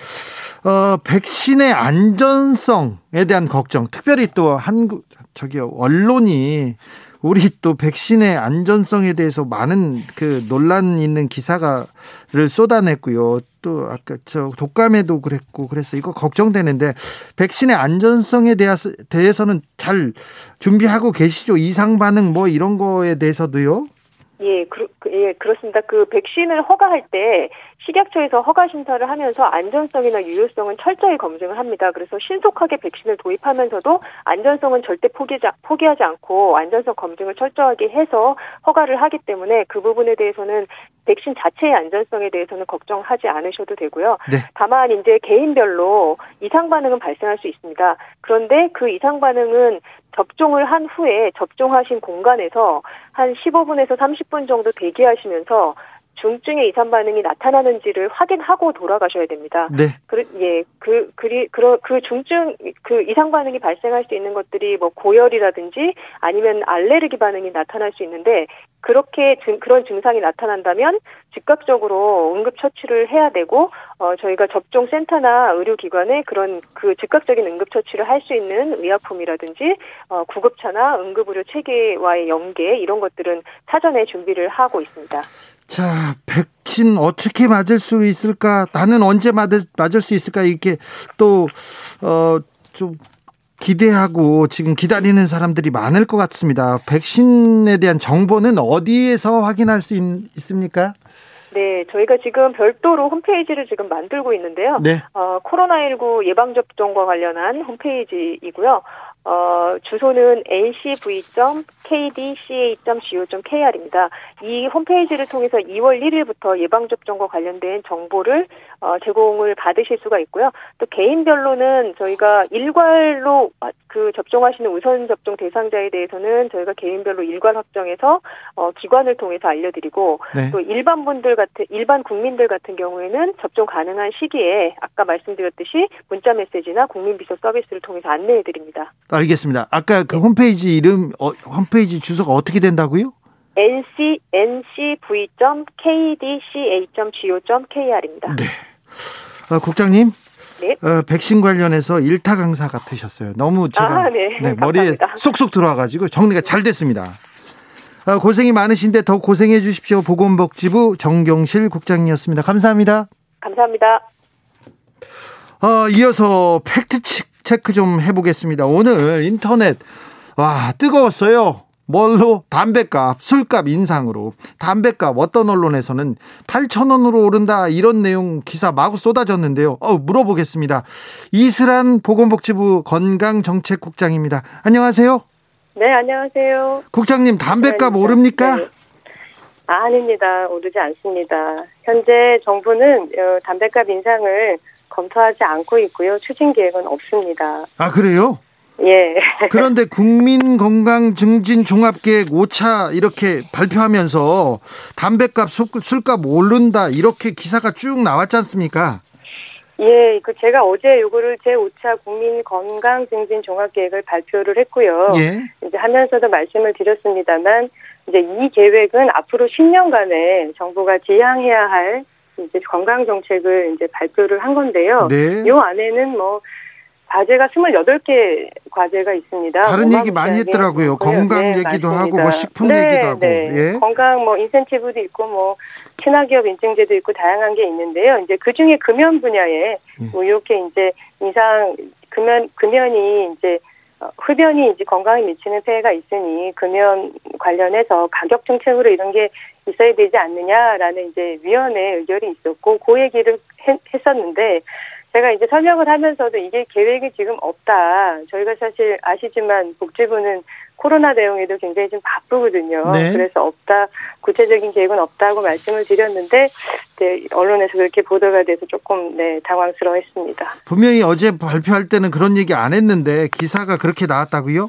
네. 어, 백신의 안전성에 대한 걱정, 특별히 또 한국 저기 언론이 우리 또 백신의 안전성에 대해서 많은 그 논란 있는 기사가를 쏟아냈고요. 또 아까 저 독감에도 그랬고 그래서 이거 걱정되는데 백신의 안전성에 대해서 대해서는 잘 준비하고 계시죠? 이상 반응 뭐 이런 거에 대해서도요? 예, 그, 예, 그렇습니다. 그 백신을 허가할 때 식약처에서 허가 심사를 하면서 안전성이나 유효성은 철저히 검증을 합니다. 그래서 신속하게 백신을 도입하면서도 안전성은 절대 포기하지, 포기하지 않고 안전성 검증을 철저하게 해서 허가를 하기 때문에 그 부분에 대해서는 백신 자체의 안전성에 대해서는 걱정하지 않으셔도 되고요. 네. 다만 이제 개인별로 이상 반응은 발생할 수 있습니다. 그런데 그 이상 반응은 접종을 한 후에 접종하신 공간에서 한 15분에서 30분 정도 대기하시면서 중증의 이상 반응이 나타나는지를 확인하고 돌아가셔야 됩니다. 네. 그, 예, 그, 그리, 그, 그 중증, 그 이상 반응이 발생할 수 있는 것들이 뭐 고열이라든지 아니면 알레르기 반응이 나타날 수 있는데 그렇게 증, 그런 증상이 나타난다면 즉각적으로 응급 처치를 해야 되고 어, 저희가 접종 센터나 의료기관에 그런 그 즉각적인 응급 처치를 할 수 있는 의약품이라든지 어, 구급차나 응급의료 체계와의 연계 이런 것들은 사전에 준비를 하고 있습니다. 자, 백신 어떻게 맞을 수 있을까? 나는 언제 맞을, 맞을 수 있을까? 이렇게 또, 어, 좀 기대하고 지금 기다리는 사람들이 많을 것 같습니다. 백신에 대한 정보는 어디에서 확인할 수 있, 습니까 네, 저희가 지금 별도로 홈페이지를 지금 만들고 있는데요. 네. 어, 코로나19 예방접종과 관련한 홈페이지이고요. 어, 주소는 ncv.kdca.go.kr입니다. 이 홈페이지를 통해서 2월 1일부터 예방접종과 관련된 정보를 어, 제공을 받으실 수가 있고요. 또 개인별로는 저희가 일괄로 그 접종하시는 우선 접종 대상자에 대해서는 저희가 개인별로 일괄 확정해서 어, 기관을 통해서 알려드리고 네. 또 일반 분들 같은 일반 국민들 같은 경우에는 접종 가능한 시기에 아까 말씀드렸듯이 문자 메시지나 국민 비서 서비스를 통해서 안내해드립니다. 알겠습니다. 아까 그 네. 홈페이지 이름 어, 홈페이지 주소가 어떻게 된다고요? nc ncv.kdca.go.kr입니다. 네. 어, 국장님. 네. 어, 백신 관련해서 일타 강사 같으셨어요. 너무 제가 아, 네. 네, 머리에 쏙쏙 들어와가지고 정리가 잘 됐습니다. 어, 고생이 많으신데 더 고생해 주십시오. 보건복지부 정경실 국장이었습니다. 감사합니다. 감사합니다. 어, 이어서 팩트 체 크 좀 해보겠습니다. 오늘 인터넷 와 뜨거웠어요. 뭘로 담배값, 술값 인상으로 담배값 어떤 언론에서는 8천 원으로 오른다 이런 내용 기사 마구 쏟아졌는데요. 어, 물어보겠습니다. 이슬한 보건복지부 건강정책국장입니다. 안녕하세요. 네, 안녕하세요. 국장님 담배값 네, 오릅니까? 네. 아, 아닙니다. 오르지 않습니다. 현재 정부는 어, 담배값 인상을 검토하지 않고 있고요. 추진 계획은 없습니다. 아, 그래요? 예. 그런데 국민건강증진종합계획 5차 이렇게 발표하면서 담배값, 술값 오른다 이렇게 기사가 쭉 나왔지 않습니까? 예, 그 제가 어제 요거를 제 5차 국민 건강 증진 종합 계획을 발표를 했고요. 예. 이제 하면서도 말씀을 드렸습니다만 이제 이 계획은 앞으로 10년간에 정부가 지향해야 할 이제 건강 정책을 이제 발표를 한 건데요. 네. 요 안에는 뭐 과제가 28개 과제가 있습니다. 다른 얘기 많이 했더라고요. 건강 네, 얘기도 맞습니다. 하고 뭐 식품 네, 얘기도 하고. 네. 예. 건강 뭐 인센티브도 있고 뭐 친화기업 인증제도 있고 다양한 게 있는데요. 이제 그 중에 금연 분야에 예. 뭐 이렇게 이제 인상 금연 금연이 이제 어, 흡연이 이제 건강에 미치는 폐해가 있으니 금연 관련해서 가격 정책으로 이런 게 있어야 되지 않느냐라는 이제 위원회 의결이 있었고 그 얘기를 했었는데 제가 이제 설명을 하면서도 이게 계획이 지금 없다. 저희가 사실 아시지만 복지부는 코로나 대응에도 굉장히 좀 바쁘거든요. 네. 그래서 없다, 구체적인 계획은 없다고 말씀을 드렸는데, 네, 언론에서 그렇게 보도가 돼서 조금 네, 당황스러워했습니다. 분명히 어제 발표할 때는 그런 얘기 안 했는데 기사가 그렇게 나왔다고요?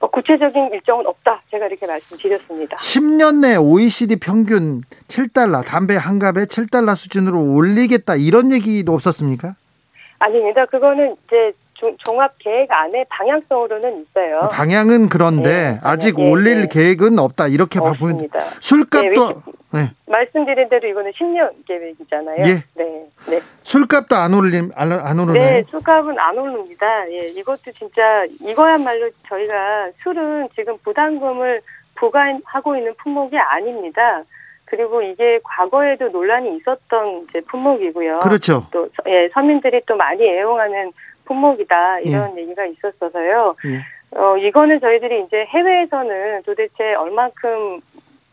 어, 구체적인 일정은 없다. 제가 이렇게 말씀드렸습니다. 10년 내 OECD 평균 7달러, 담배 한 갑에 7달러 수준으로 올리겠다. 이런 얘기도 없었습니까? 아닙니다. 그거는 이제 종합 계획 안에 방향성으로는 있어요. 아, 방향은 그런데 네, 아직 네, 올릴 네. 계획은 없다 이렇게 보면 술값도 네, 말씀드린 대로 이거는 10년 계획이잖아요. 예. 네, 네. 술값도 안 올림 안, 안 오르나요? 네, 술값은 안 오릅니다. 예, 이것도 진짜 이거야말로 저희가 술은 지금 부담금을 부과하고 있는 품목이 아닙니다. 그리고 이게 과거에도 논란이 있었던 이제 품목이고요. 그렇죠. 또 예, 서민들이 또 많이 애용하는 품목이다 이런 예. 얘기가 있었어서요. 예. 어 이거는 저희들이 이제 해외에서는 도대체 얼만큼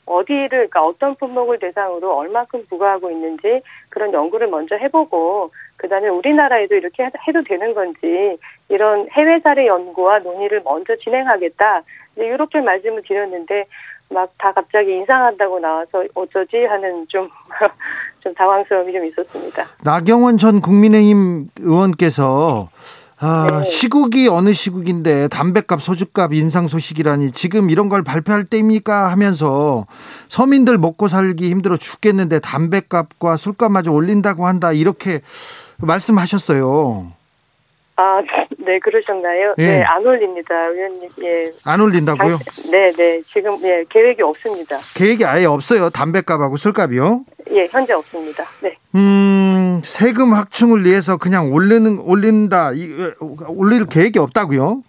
어디를 그러니까 어떤 품목을 대상으로 얼만큼 부과하고 있는지 그런 연구를 먼저 해보고 그다음에 우리나라에도 이렇게 해도 되는 건지 이런 해외 사례 연구와 논의를 먼저 진행하겠다 이렇게 말씀을 드렸는데 막 다 갑자기 인상한다고 나와서 어쩌지 하는 좀 좀 당황스러움이 좀 있었습니다. 나경원 전 국민의힘 의원께서 아, 네. 시국이 어느 시국인데 담배값, 소주값 인상 소식이라니 지금 이런 걸 발표할 때입니까 하면서 서민들 먹고 살기 힘들어 죽겠는데 담배값과 술값마저 올린다고 한다 이렇게 말씀하셨어요. 아, 네, 그러셨나요? 예. 네, 안 올립니다, 의원님. 예. 안 올린다고요? 네, 네. 지금 예, 계획이 없습니다. 계획이 아예 없어요. 담배값하고 술값이요? 예, 현재 없습니다. 네. 음, 세금 확충을 위해서 그냥 올리는 올린다. 이, 올릴 계획이 없다고요?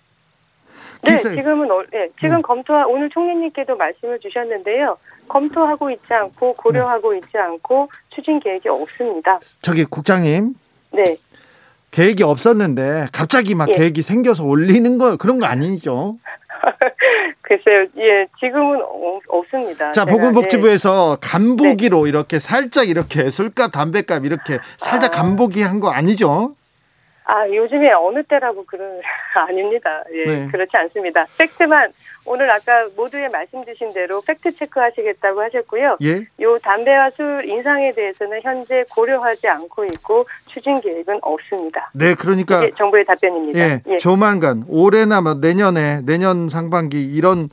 네, 지금은 예, 지금 음. 검토 오늘 총리님께도 말씀을 주셨는데요. 검토하고 있지 않고 고려하고 네. 있지 않고 추진 계획이 없습니다. 저기 국장님. 네. 계획이 없었는데 갑자기 막 예. 계획이 생겨서 올리는 거 그런 거 아니죠? 글쎄요, 예, 지금은 없습니다. 자, 보건복지부에서 예. 간보기로 네. 이렇게 살짝 이렇게 술값, 담배값 이렇게 살짝 아. 간보기 한 거 아니죠? 아, 요즘에 어느 때라고 그런, 아닙니다. 예, 네. 그렇지 않습니다. 팩트만, 오늘 아까 모두에 말씀 주신 대로 팩트 체크 하시겠다고 하셨고요. 예. 요 담배와 술 인상에 대해서는 현재 고려하지 않고 있고 추진 계획은 없습니다. 네, 그러니까. 정부의 답변입니다. 예, 예. 조만간, 올해나 뭐 내년에, 내년 상반기 이런,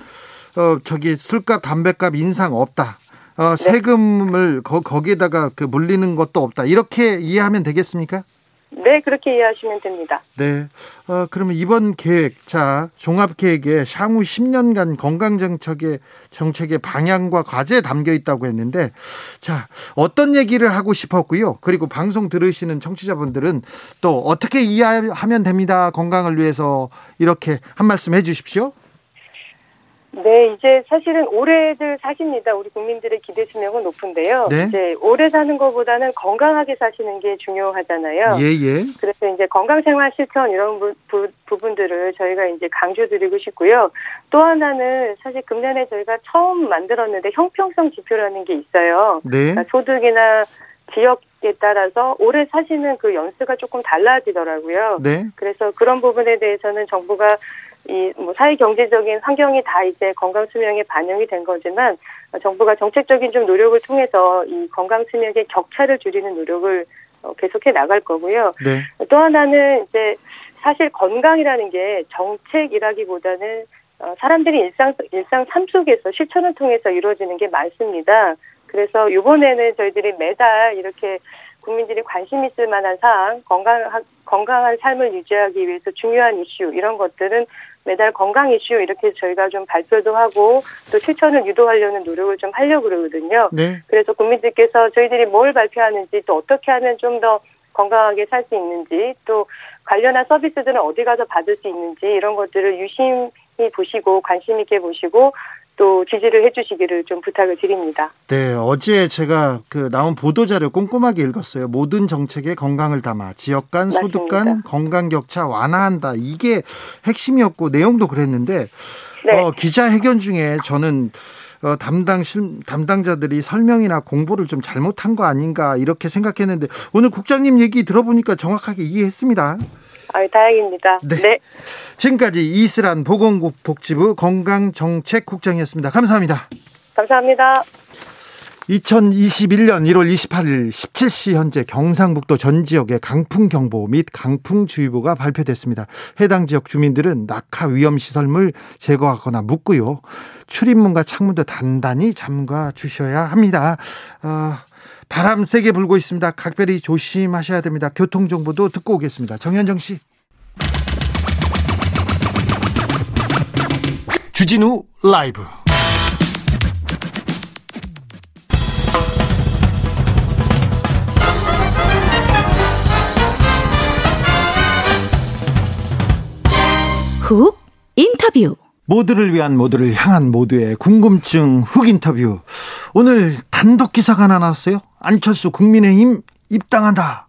어, 저기 술값, 담배값 인상 없다. 어, 네. 세금을 거, 거기에다가 그 물리는 것도 없다. 이렇게 이해하면 되겠습니까? 네, 그렇게 이해하시면 됩니다. 네. 어, 그러면 이번 계획, 자, 종합 계획에 향후 10년간 건강 정책의 정책의 방향과 과제 담겨 있다고 했는데, 자, 어떤 얘기를 하고 싶었고요. 그리고 방송 들으시는 청취자분들은 또 어떻게 이해하면 됩니다. 건강을 위해서 이렇게 한 말씀 해 주십시오. 네, 이제 사실은 오래들 사십니다. 우리 국민들의 기대 수명은 높은데요. 네? 이제 오래 사는 것보다는 건강하게 사시는 게 중요하잖아요. 예, 예. 그래서 이제 건강생활 실천 이런 부, 부, 부분들을 저희가 이제 강조드리고 싶고요. 또 하나는 사실 금년에 저희가 처음 만들었는데 형평성 지표라는 게 있어요. 네. 그러니까 소득이나 지역에 따라서 오래 사시는 그 연수가 조금 달라지더라고요. 네. 그래서 그런 부분에 대해서는 정부가 이 뭐 사회 경제적인 환경이 다 이제 건강 수명에 반영이 된 거지만 정부가 정책적인 좀 노력을 통해서 이 건강 수명의 격차를 줄이는 노력을 어, 계속해 나갈 거고요. 네. 또 하나는 이제 사실 건강이라는 게 정책이라기보다는 어, 사람들이 일상 일상 삶 속에서 실천을 통해서 이루어지는 게 많습니다. 그래서 이번에는 저희들이 매달 이렇게 국민들이 관심 있을 만한 사항, 건강 건강한 삶을 유지하기 위해서 중요한 이슈 이런 것들은 매달 건강 이슈 이렇게 저희가 좀 발표도 하고 또 실천을 유도하려는 노력을 좀 하려고 그러거든요. 네. 그래서 국민들께서 저희들이 뭘 발표하는지 또 어떻게 하면 좀 더 건강하게 살 수 있는지 또 관련한 서비스들은 어디 가서 받을 수 있는지 이런 것들을 유심히 보시고 관심 있게 보시고 또 지지를 해주시기를 좀 부탁을 드립니다. 네, 어제 제가 그 나온 보도 자료 꼼꼼하게 읽었어요. 모든 정책에 건강을 담아 지역 간, 소득 간 건강 격차 완화한다. 이게 핵심이었고 내용도 그랬는데 네. 어, 기자회견 중에 저는 어, 담당 실, 담당자들이 설명이나 공부를 좀 잘못한 거 아닌가 이렇게 생각했는데 오늘 국장님 얘기 들어보니까 정확하게 이해했습니다. 아, 다행입니다. 네. 네. 지금까지 이슬한 보건복지부 건강정책국장이었습니다. 감사합니다. 감사합니다. 2021년 1월 28일 17시 현재 경상북도 전 지역에 강풍경보 및 강풍주의보가 발표됐습니다. 해당 지역 주민들은 낙하 위험 시설물 제거하거나 묻고요. 출입문과 창문도 단단히 잠가 주셔야 합니다. 어, 바람 세게 불고 있습니다. 각별히 조심하셔야 됩니다. 교통 정보도 듣고 오겠습니다. 정현정 씨. 주진우 라이브. 훅 인터뷰. 모두를 위한 모두를 향한 모두의 궁금증 훅 인터뷰. 오늘 단독 기사가 하나 나왔어요 안철수 국민의힘 입당한다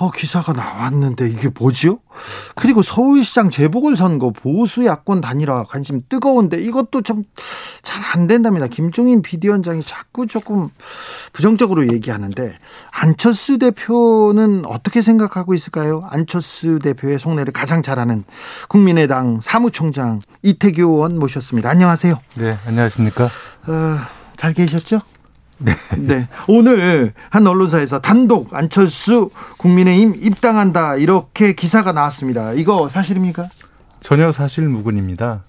어, 기사가 나왔는데 이게 뭐지요? 그리고 서울시장 재보궐선거 보수 야권 단일화 관심 뜨거운데 이것도 좀 잘 안 된답니다. 김종인 비대위원장이 자꾸 조금 부정적으로 얘기하는데 안철수 대표는 어떻게 생각하고 있을까요? 안철수 대표의 속내를 가장 잘 아는 국민의당 사무총장 이태규 의원 모셨습니다. 안녕하세요. 네, 안녕하십니까? 어, 잘 계셨죠? 네. 네. 오늘 한 언론사에서 단독 안철수 국민의힘 입당한다 이렇게 기사가 나왔습니다. 이거 사실입니까? 전혀 사실 무근입니다.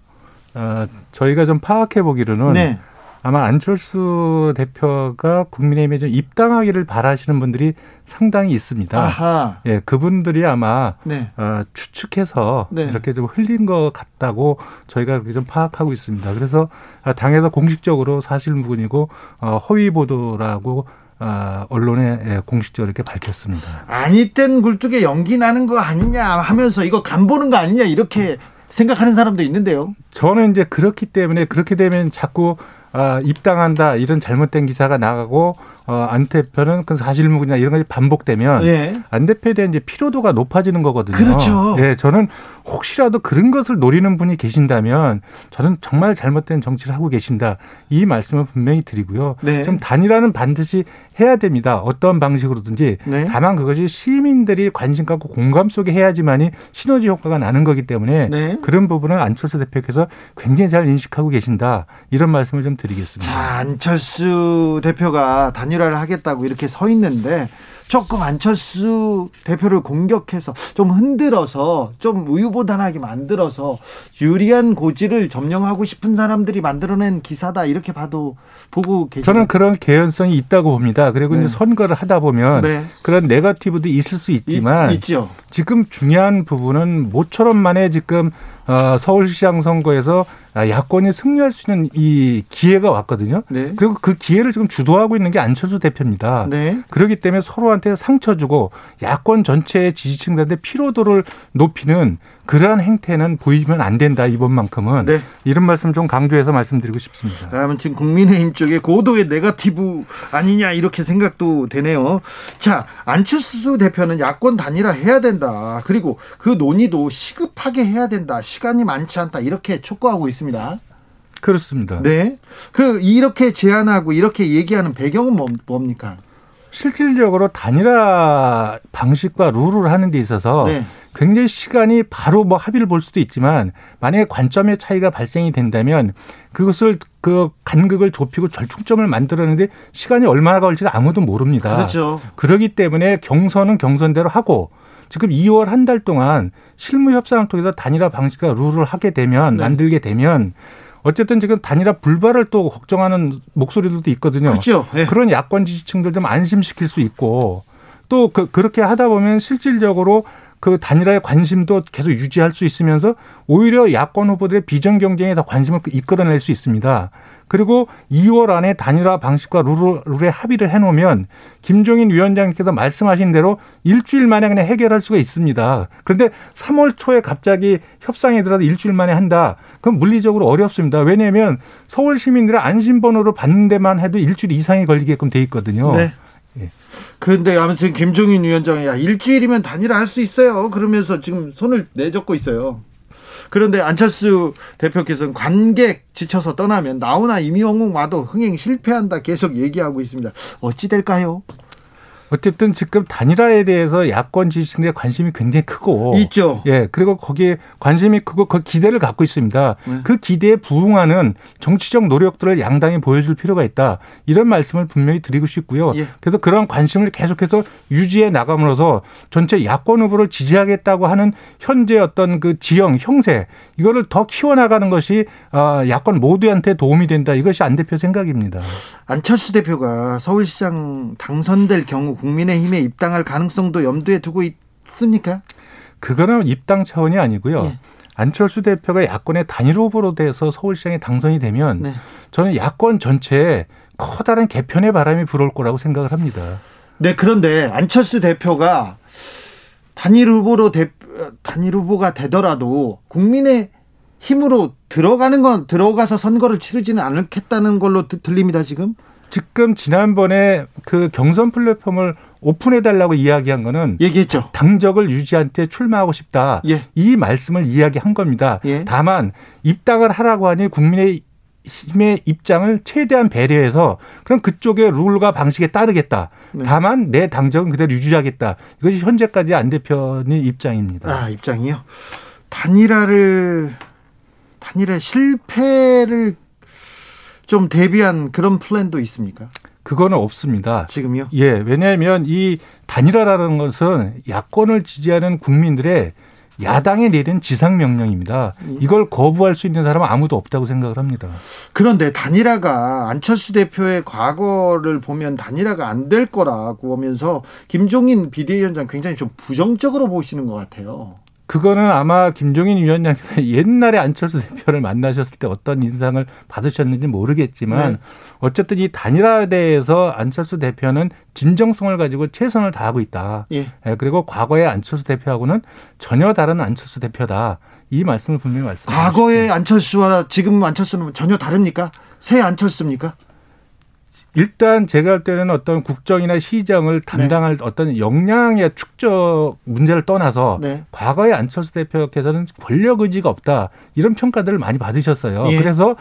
아, 저희가 좀 파악해 보기로는 네. 아마 안철수 대표가 국민의힘에 좀 입당하기를 바라시는 분들이 상당히 있습니다. 아하. 예, 그분들이 아마 네. 어, 추측해서 네. 이렇게 좀 흘린 것 같다고 저희가 그렇게 좀 파악하고 있습니다. 그래서 당에서 공식적으로 사실무근이고 어, 허위 보도라고 어, 언론에 예, 공식적으로 이렇게 밝혔습니다. 아니 땐 굴뚝에 연기 나는 거 아니냐 하면서 이거 간 보는 거 아니냐 이렇게 생각하는 사람도 있는데요. 저는 이제 그렇기 때문에 그렇게 되면 자꾸 아, 입당한다 이런 잘못된 기사가 나가고 어, 안 대표는 그 사실무근이나 이런 것이 반복되면 예. 안 대표에 대한 이제 피로도가 높아지는 거거든요. 그렇죠. 예, 저는 혹시라도 그런 것을 노리는 분이 계신다면 저는 정말 잘못된 정치를 하고 계신다 이 말씀을 분명히 드리고요. 네. 좀 단일화는 반드시 해야 됩니다. 어떤 방식으로든지. 네. 다만 그것이 시민들이 관심 갖고 공감 속에 해야지만이 시너지 효과가 나는 거기 때문에 네. 그런 부분을 안철수 대표께서 굉장히 잘 인식하고 계신다 이런 말씀을 좀 드리겠습니다. 자, 안철수 대표가 단일 단일화를 하겠다고 이렇게 서 있는데 조금 안철수 대표를 공격해서 좀 흔들어서 좀 우유보단하게 만들어서 유리한 고지를 점령하고 싶은 사람들이 만들어낸 기사다 이렇게 봐도 보고 계시죠. 저는 그런 개연성이 있다고 봅니다. 그리고 네. 이제 선거를 하다 보면 네. 그런 네거티브도 있을 수 있지만 있, 지금 중요한 부분은 모처럼 만에 지금 어, 서울시장 선거에서 야권이 승리할 수 있는 이 기회가 왔거든요. 네. 그리고 그 기회를 지금 주도하고 있는 게 안철수 대표입니다. 네. 그렇기 때문에 서로한테 상처 주고 야권 전체의 지지층들한테 피로도를 높이는 그러한 행태는 보이면 안 된다 이번만큼은 네. 이런 말씀 좀 강조해서 말씀드리고 싶습니다. 아무튼 국민의힘 쪽에 고도의 네거티브 아니냐 이렇게 생각도 되네요. 자 안철수 대표는 야권 단일화 해야 된다. 그리고 그 논의도 시급하게 해야 된다. 시간이 많지 않다 이렇게 촉구하고 있습니다. 그렇습니다. 네. 그 이렇게 제안하고 이렇게 얘기하는 배경은 뭐, 뭡니까? 실질적으로 단일화 방식과 룰을 하는 데 있어서 네. 굉장히 시간이 바로 뭐 합의를 볼 수도 있지만 만약에 관점의 차이가 발생이 된다면 그것을 그 간극을 좁히고 절충점을 만들었는데 시간이 얼마나 걸릴지 아무도 모릅니다. 그렇죠. 그러기 때문에 경선은 경선대로 하고 지금 2월 한 달 동안 실무 협상을 통해서 단일화 방식과 룰을 하게 되면 네. 만들게 되면 어쨌든 지금 단일화 불발을 또 걱정하는 목소리들도 있거든요. 그렇죠. 네. 그런 야권 지지층들 좀 안심시킬 수 있고 또 그, 그렇게 하다 보면 실질적으로 그 단일화의 관심도 계속 유지할 수 있으면서 오히려 야권 후보들의 비전 경쟁에 더 관심을 이끌어낼 수 있습니다. 그리고 2월 안에 단일화 방식과 룰, 룰에 합의를 해놓으면 김종인 위원장께서 말씀하신 대로 일주일 만에 그냥 해결할 수가 있습니다. 그런데 3월 초에 갑자기 협상에 들어서 일주일 만에 한다. 그럼 물리적으로 어렵습니다. 왜냐하면 서울 시민들의 안심번호를 받는 데만 해도 일주일 이상이 걸리게끔 돼 있거든요. 네. 예. 그런데 아무튼 김종인 위원장이 야 일주일이면 단일화 할 수 있어요. 그러면서 지금 손을 내젓고 있어요. 그런데 안철수 대표께서는 관객 지쳐서 떠나면 나오나 이미영웅 와도 흥행 실패한다 계속 얘기하고 있습니다. 어찌 될까요? 어쨌든 지금 단일화에 대해서 야권 지지층들의 관심이 굉장히 크고 있죠. 예, 그리고 거기에 관심이 크고 그 기대를 갖고 있습니다. 네. 그 기대에 부응하는 정치적 노력들을 양당이 보여줄 필요가 있다. 이런 말씀을 분명히 드리고 싶고요. 예. 그래서 그런 관심을 계속해서 유지해 나감으로써 전체 야권 후보를 지지하겠다고 하는 현재 어떤 그 지형 형세 이거를 더 키워나가는 것이 어, 야권 모두한테 도움이 된다. 이것이 안 대표 생각입니다. 안철수 대표가 서울시장 당선될 경우 국민의힘에 입당할 가능성도 염두에 두고 있습니까? 그거는 입당 차원이 아니고요. 예. 안철수 대표가 야권의 단일 후보로 돼서 서울시장에 당선이 되면 네. 저는 야권 전체에 커다란 개편의 바람이 불어올 거라고 생각을 합니다. 네, 그런데 안철수 대표가 단일 후보로 대, 단일 후보가 되더라도 국민의 힘으로 들어가는 건 들어가서 선거를 치르지는 않겠다는 걸로 들립니다 지금. 지금 지난번에 그 경선 플랫폼을 오픈해 달라고 이야기한 거는 얘기했죠. 당적을 유지한 테 출마하고 싶다. 예. 이 말씀을 이야기한 겁니다. 예. 다만 입당을 하라고 하니 국민의 힘의 입장을 최대한 배려해서 그럼 그쪽의 룰과 방식에 따르겠다. 네. 다만 내 당적은 그대로 유지하겠다. 이것이 현재까지 안 대표의 입장입니다. 아 입장이요. 단일화를 단일화 실패를 좀 대비한 그런 플랜도 있습니까? 그거는 없습니다. 지금요? 예, 왜냐하면 이 단일화라는 것은 야권을 지지하는 국민들의 야당에 내린 지상 명령입니다. 예. 이걸 거부할 수 있는 사람은 아무도 없다고 생각을 합니다. 그런데 단일화가 안철수 대표의 과거를 보면 단일화가 안 될 거라고 하면서 김종인 비대위원장 굉장히 좀 부정적으로 보시는 것 같아요. 그거는 아마 김종인 위원장께서 옛날에 안철수 대표를 만나셨을 때 어떤 인상을 받으셨는지 모르겠지만 네. 어쨌든 이 단일화에 대해서 안철수 대표는 진정성을 가지고 최선을 다하고 있다. 예. 예 그리고 과거의 안철수 대표하고는 전혀 다른 안철수 대표다. 이 말씀을 분명히 말씀드립니다. 과거의 안철수와 지금 안철수는 전혀 다릅니까? 새 안철수입니까? 일단 제가 할 때는 어떤 국정이나 시정을 담당할 네. 어떤 역량의 축적 문제를 떠나서 네. 과거의 안철수 대표께서는 권력 의지가 없다 이런 평가들을 많이 받으셨어요. 예. 그래서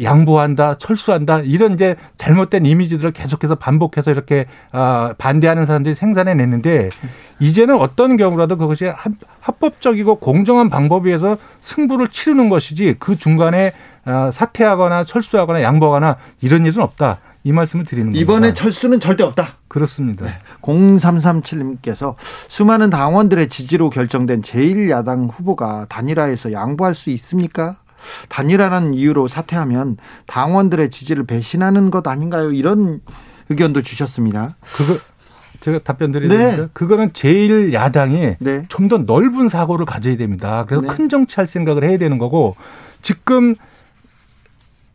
양보한다, 철수한다 이런 이제 잘못된 이미지들을 계속해서 반복해서 이렇게 아, 반대하는 사람들이 생산해냈는데 이제는 어떤 경우라도 그것이 합법적이고 공정한 방법에서 승부를 치르는 것이지 그 중간에 아, 사퇴하거나 철수하거나 양보하거나 이런 일은 없다. 이 말씀을 드리는 겁니다. 이번에 철수는 절대 없다. 그렇습니다. 네. 0337님께서 수많은 당원들의 지지로 결정된 제1야당 후보가 단일화해서 양보할 수 있습니까? 단일화라는 이유로 사퇴하면 당원들의 지지를 배신하는 것 아닌가요? 이런 의견도 주셨습니다. 그거 제가 답변 드리는데 네. 그거는 제1야당이 네. 좀더 넓은 사고를 가져야 됩니다. 그래서 네. 큰 정치할 생각을 해야 되는 거고 지금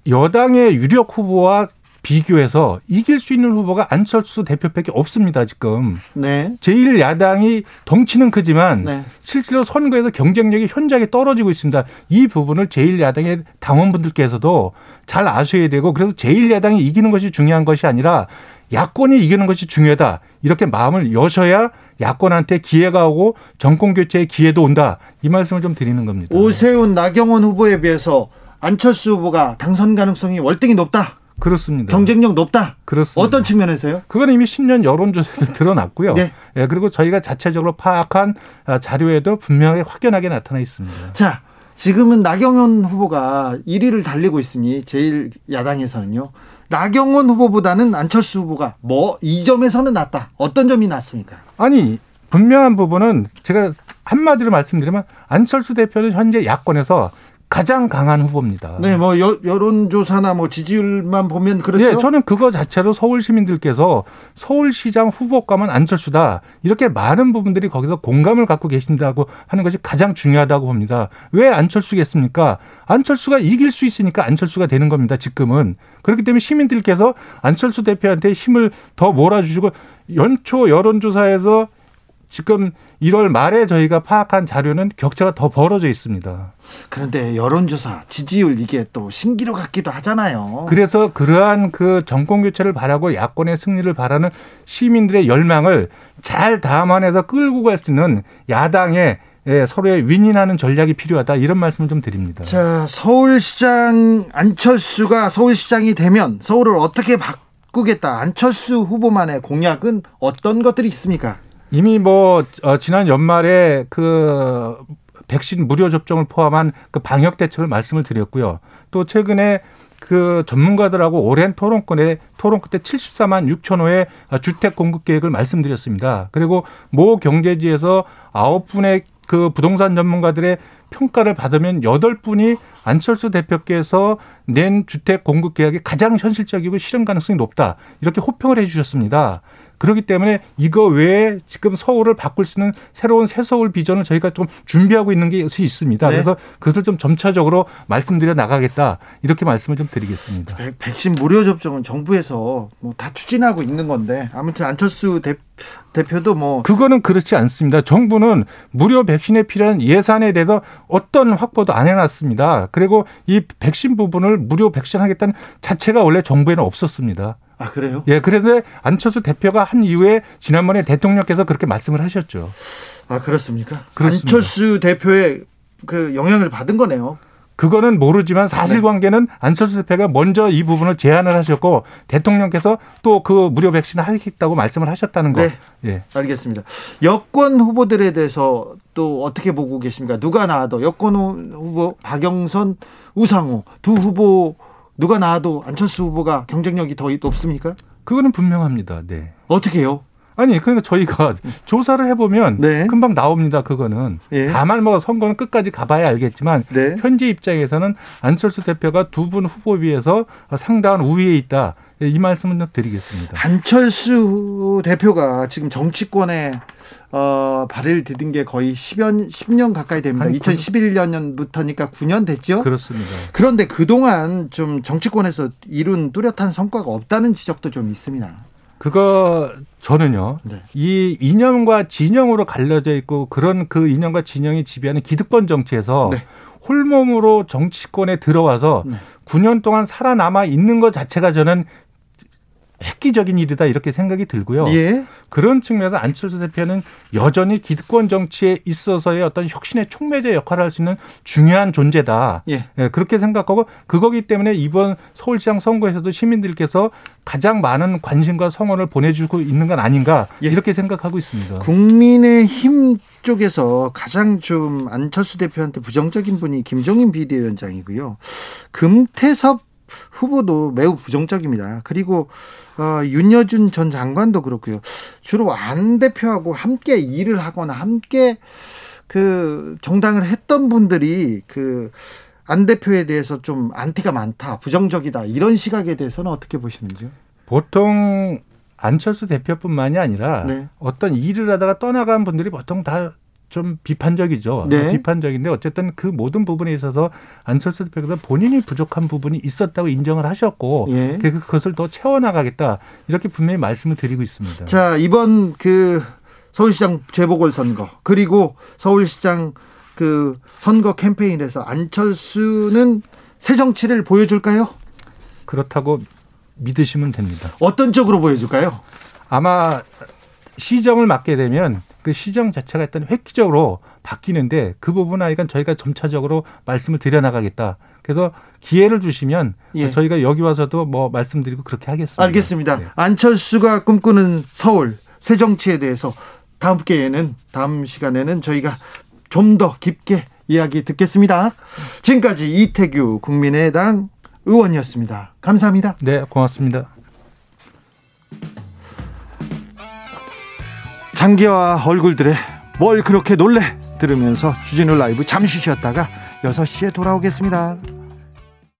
여당의 유력 후보와 비교해서 이길 수 있는 후보가 안철수 대표밖에 없습니다, 지금. 네. 제1야당이 덩치는 크지만 네. 실제로 선거에서 경쟁력이 현저하게 떨어지고 있습니다. 이 부분을 제1야당의 당원분들께서도 잘 아셔야 되고 그래서 제1야당이 이기는 것이 중요한 것이 아니라 야권이 이기는 것이 중요하다. 이렇게 마음을 여셔야 야권한테 기회가 오고 정권 교체의 기회도 온다. 이 말씀을 좀 드리는 겁니다. 오세훈, 나경원 후보에 비해서 안철수 후보가 당선 가능성이 월등히 높다. 그렇습니다. 경쟁력 높다. 그렇습니다. 어떤 측면에서요? 그건 이미 10년 여론조사에서 드러났고요. 네. 예, 그리고 저희가 자체적으로 파악한 아, 자료에도 분명히 확연하게 나타나 있습니다. 자, 지금은 나경원 후보가 1위를 달리고 있으니 제일 야당에서는요. 나경원 후보보다는 안철수 후보가 뭐 이 점에서는 낫다. 어떤 점이 낫습니까? 아니 분명한 부분은 제가 한마디로 말씀드리면 안철수 대표는 현재 야권에서 가장 강한 후보입니다. 네, 뭐 여, 여론조사나 뭐 지지율만 보면 그렇죠. 네, 저는 그거 자체로 서울 시민들께서 서울시장 후보감은 안철수다 이렇게 많은 부분들이 거기서 공감을 갖고 계신다고 하는 것이 가장 중요하다고 봅니다. 왜 안철수겠습니까? 안철수가 이길 수 있으니까 안철수가 되는 겁니다. 지금은 그렇기 때문에 시민들께서 안철수 대표한테 힘을 더 몰아주시고 연초 여론조사에서 지금 1월 말에 저희가 파악한 자료는 격차가 더 벌어져 있습니다. 그런데 여론조사 지지율 이게 또 신기루 같기도 하잖아요. 그래서 그러한 그 정권 교체를 바라고 야권의 승리를 바라는 시민들의 열망을 잘 담아내서 끌고 갈 수 있는 야당의 예, 서로의 윈윈하는 전략이 필요하다 이런 말씀을 좀 드립니다. 자, 서울시장 안철수가 서울시장이 되면 서울을 어떻게 바꾸겠다. 안철수 후보만의 공약은 어떤 것들이 있습니까? 이미 뭐 어, 지난 연말에 그 백신 무료 접종을 포함한 그 방역 대책을 말씀을 드렸고요. 또 최근에 그 전문가들하고 오랜 토론권에 토론 끝에 74만 6천 호의 주택 공급 계획을 말씀드렸습니다. 그리고 모 경제지에서 아홉 분의 그 부동산 전문가들의 평가를 받으면 여덟 분이 안철수 대표께서 낸 주택 공급 계약이 가장 현실적이고 실현 가능성이 높다. 이렇게 호평을 해 주셨습니다. 그렇기 때문에 이거 외에 지금 서울을 바꿀 수 있는 새로운 새 서울 비전을 저희가 좀 준비하고 있는 게 있습니다. 네. 그래서 그것을 좀 점차적으로 말씀드려 나가겠다 이렇게 말씀을 좀 드리겠습니다. 백신 무료 접종은 정부에서 뭐 다 추진하고 있는 건데 아무튼 안철수 대, 대표도 뭐 그거는 그렇지 않습니다. 정부는 무료 백신에 필요한 예산에 대해서 어떤 확보도 안 해놨습니다. 그리고 이 백신 부분을 무료 백신 하겠다는 자체가 원래 정부에는 없었습니다. 아 그래요? 예, 그래서 안철수 대표가 한 이후에 지난번에 대통령께서 그렇게 말씀을 하셨죠. 아 그렇습니까? 그렇습니다. 안철수 대표의 그 영향을 받은 거네요. 그거는 모르지만 사실관계는 네. 안철수 대표가 먼저 이 부분을 제안을 하셨고 대통령께서 또 그 무료 백신을 하겠다고 말씀을 하셨다는 거. 네. 예. 알겠습니다. 여권 후보들에 대해서 또 어떻게 보고 계십니까? 누가 나와도 여권 후보 박영선, 우상호 두 후보 누가 나와도 안철수 후보가 경쟁력이 더 높습니까? 그거는 분명합니다. 네. 어떻게요? 아니 그러니까 저희가 조사를 해보면 네. 금방 나옵니다. 그거는 네. 다만 뭐 선거는 끝까지 가봐야 알겠지만 네. 현재 입장에서는 안철수 대표가 두 분 후보 비해서 상당한 우위에 있다. 이 말씀을 드리겠습니다. 안철수 대표가 지금 정치권에 어, 발을 디딘 게 거의 10년, 10년 가까이 됩니다. 2011년부터니까 9년 됐죠? 그렇습니다. 그런데 그동안 좀 정치권에서 이룬 뚜렷한 성과가 없다는 지적도 좀 있습니다. 그거 저는요. 네. 이 이념과 진영으로 갈려져 있고 그런 그 이념과 진영이 지배하는 기득권 정치에서 네. 홀몸으로 정치권에 들어와서 네. 9년 동안 살아남아 있는 것 자체가 저는 획기적인 일이다 이렇게 생각이 들고요. 예. 그런 측면에서 안철수 대표는 여전히 기득권 정치에 있어서의 어떤 혁신의 촉매제 역할을 할 수 있는 중요한 존재다. 예. 예. 그렇게 생각하고 그거기 때문에 이번 서울시장 선거에서도 시민들께서 가장 많은 관심과 성원을 보내주고 있는 건 아닌가 예. 이렇게 생각하고 있습니다. 국민의힘 쪽에서 가장 좀 안철수 대표한테 부정적인 분이 김종인 비대위원장이고요. 금태섭 후보도 매우 부정적입니다. 그리고 어, 윤여준 전 장관도 그렇고요. 주로 안 대표하고 함께 일을 하거나 함께 그 정당을 했던 분들이 그 안 대표에 대해서 좀 안티가 많다, 부정적이다 이런 시각에 대해서는 어떻게 보시는지요? 보통 안철수 대표뿐만이 아니라 네. 어떤 일을 하다가 떠나간 분들이 보통 다 좀 비판적이죠. 네. 비판적인데 어쨌든 그 모든 부분에 있어서 안철수 대표가 본인이 부족한 부분이 있었다고 인정을 하셨고 예. 그, 그것을 더 채워나가겠다 이렇게 분명히 말씀을 드리고 있습니다. 자 이번 그 서울시장 재보궐 선거 그리고 서울시장 그 선거 캠페인에서 안철수는 새 정치를 보여줄까요? 그렇다고 믿으시면 됩니다. 어떤 쪽으로 보여줄까요? 아마 시정을 맡게 되면 그 시정 자체가 일단 획기적으로 바뀌는데 그 부분 아이건 저희가 점차적으로 말씀을 드려나가겠다. 그래서 기회를 주시면 예. 저희가 여기 와서도 뭐 말씀드리고 그렇게 하겠습니다. 알겠습니다. 네. 안철수가 꿈꾸는 서울 새 정치에 대해서 다음 기회에는 다음 시간에는 저희가 좀 더 깊게 이야기 듣겠습니다. 지금까지 이태규 국민의당 의원이었습니다. 감사합니다. 네, 고맙습니다. 장기와 얼굴들의 뭘 그렇게 놀래 들으면서 주진우 라이브 잠시 쉬었다가 6시에 돌아오겠습니다.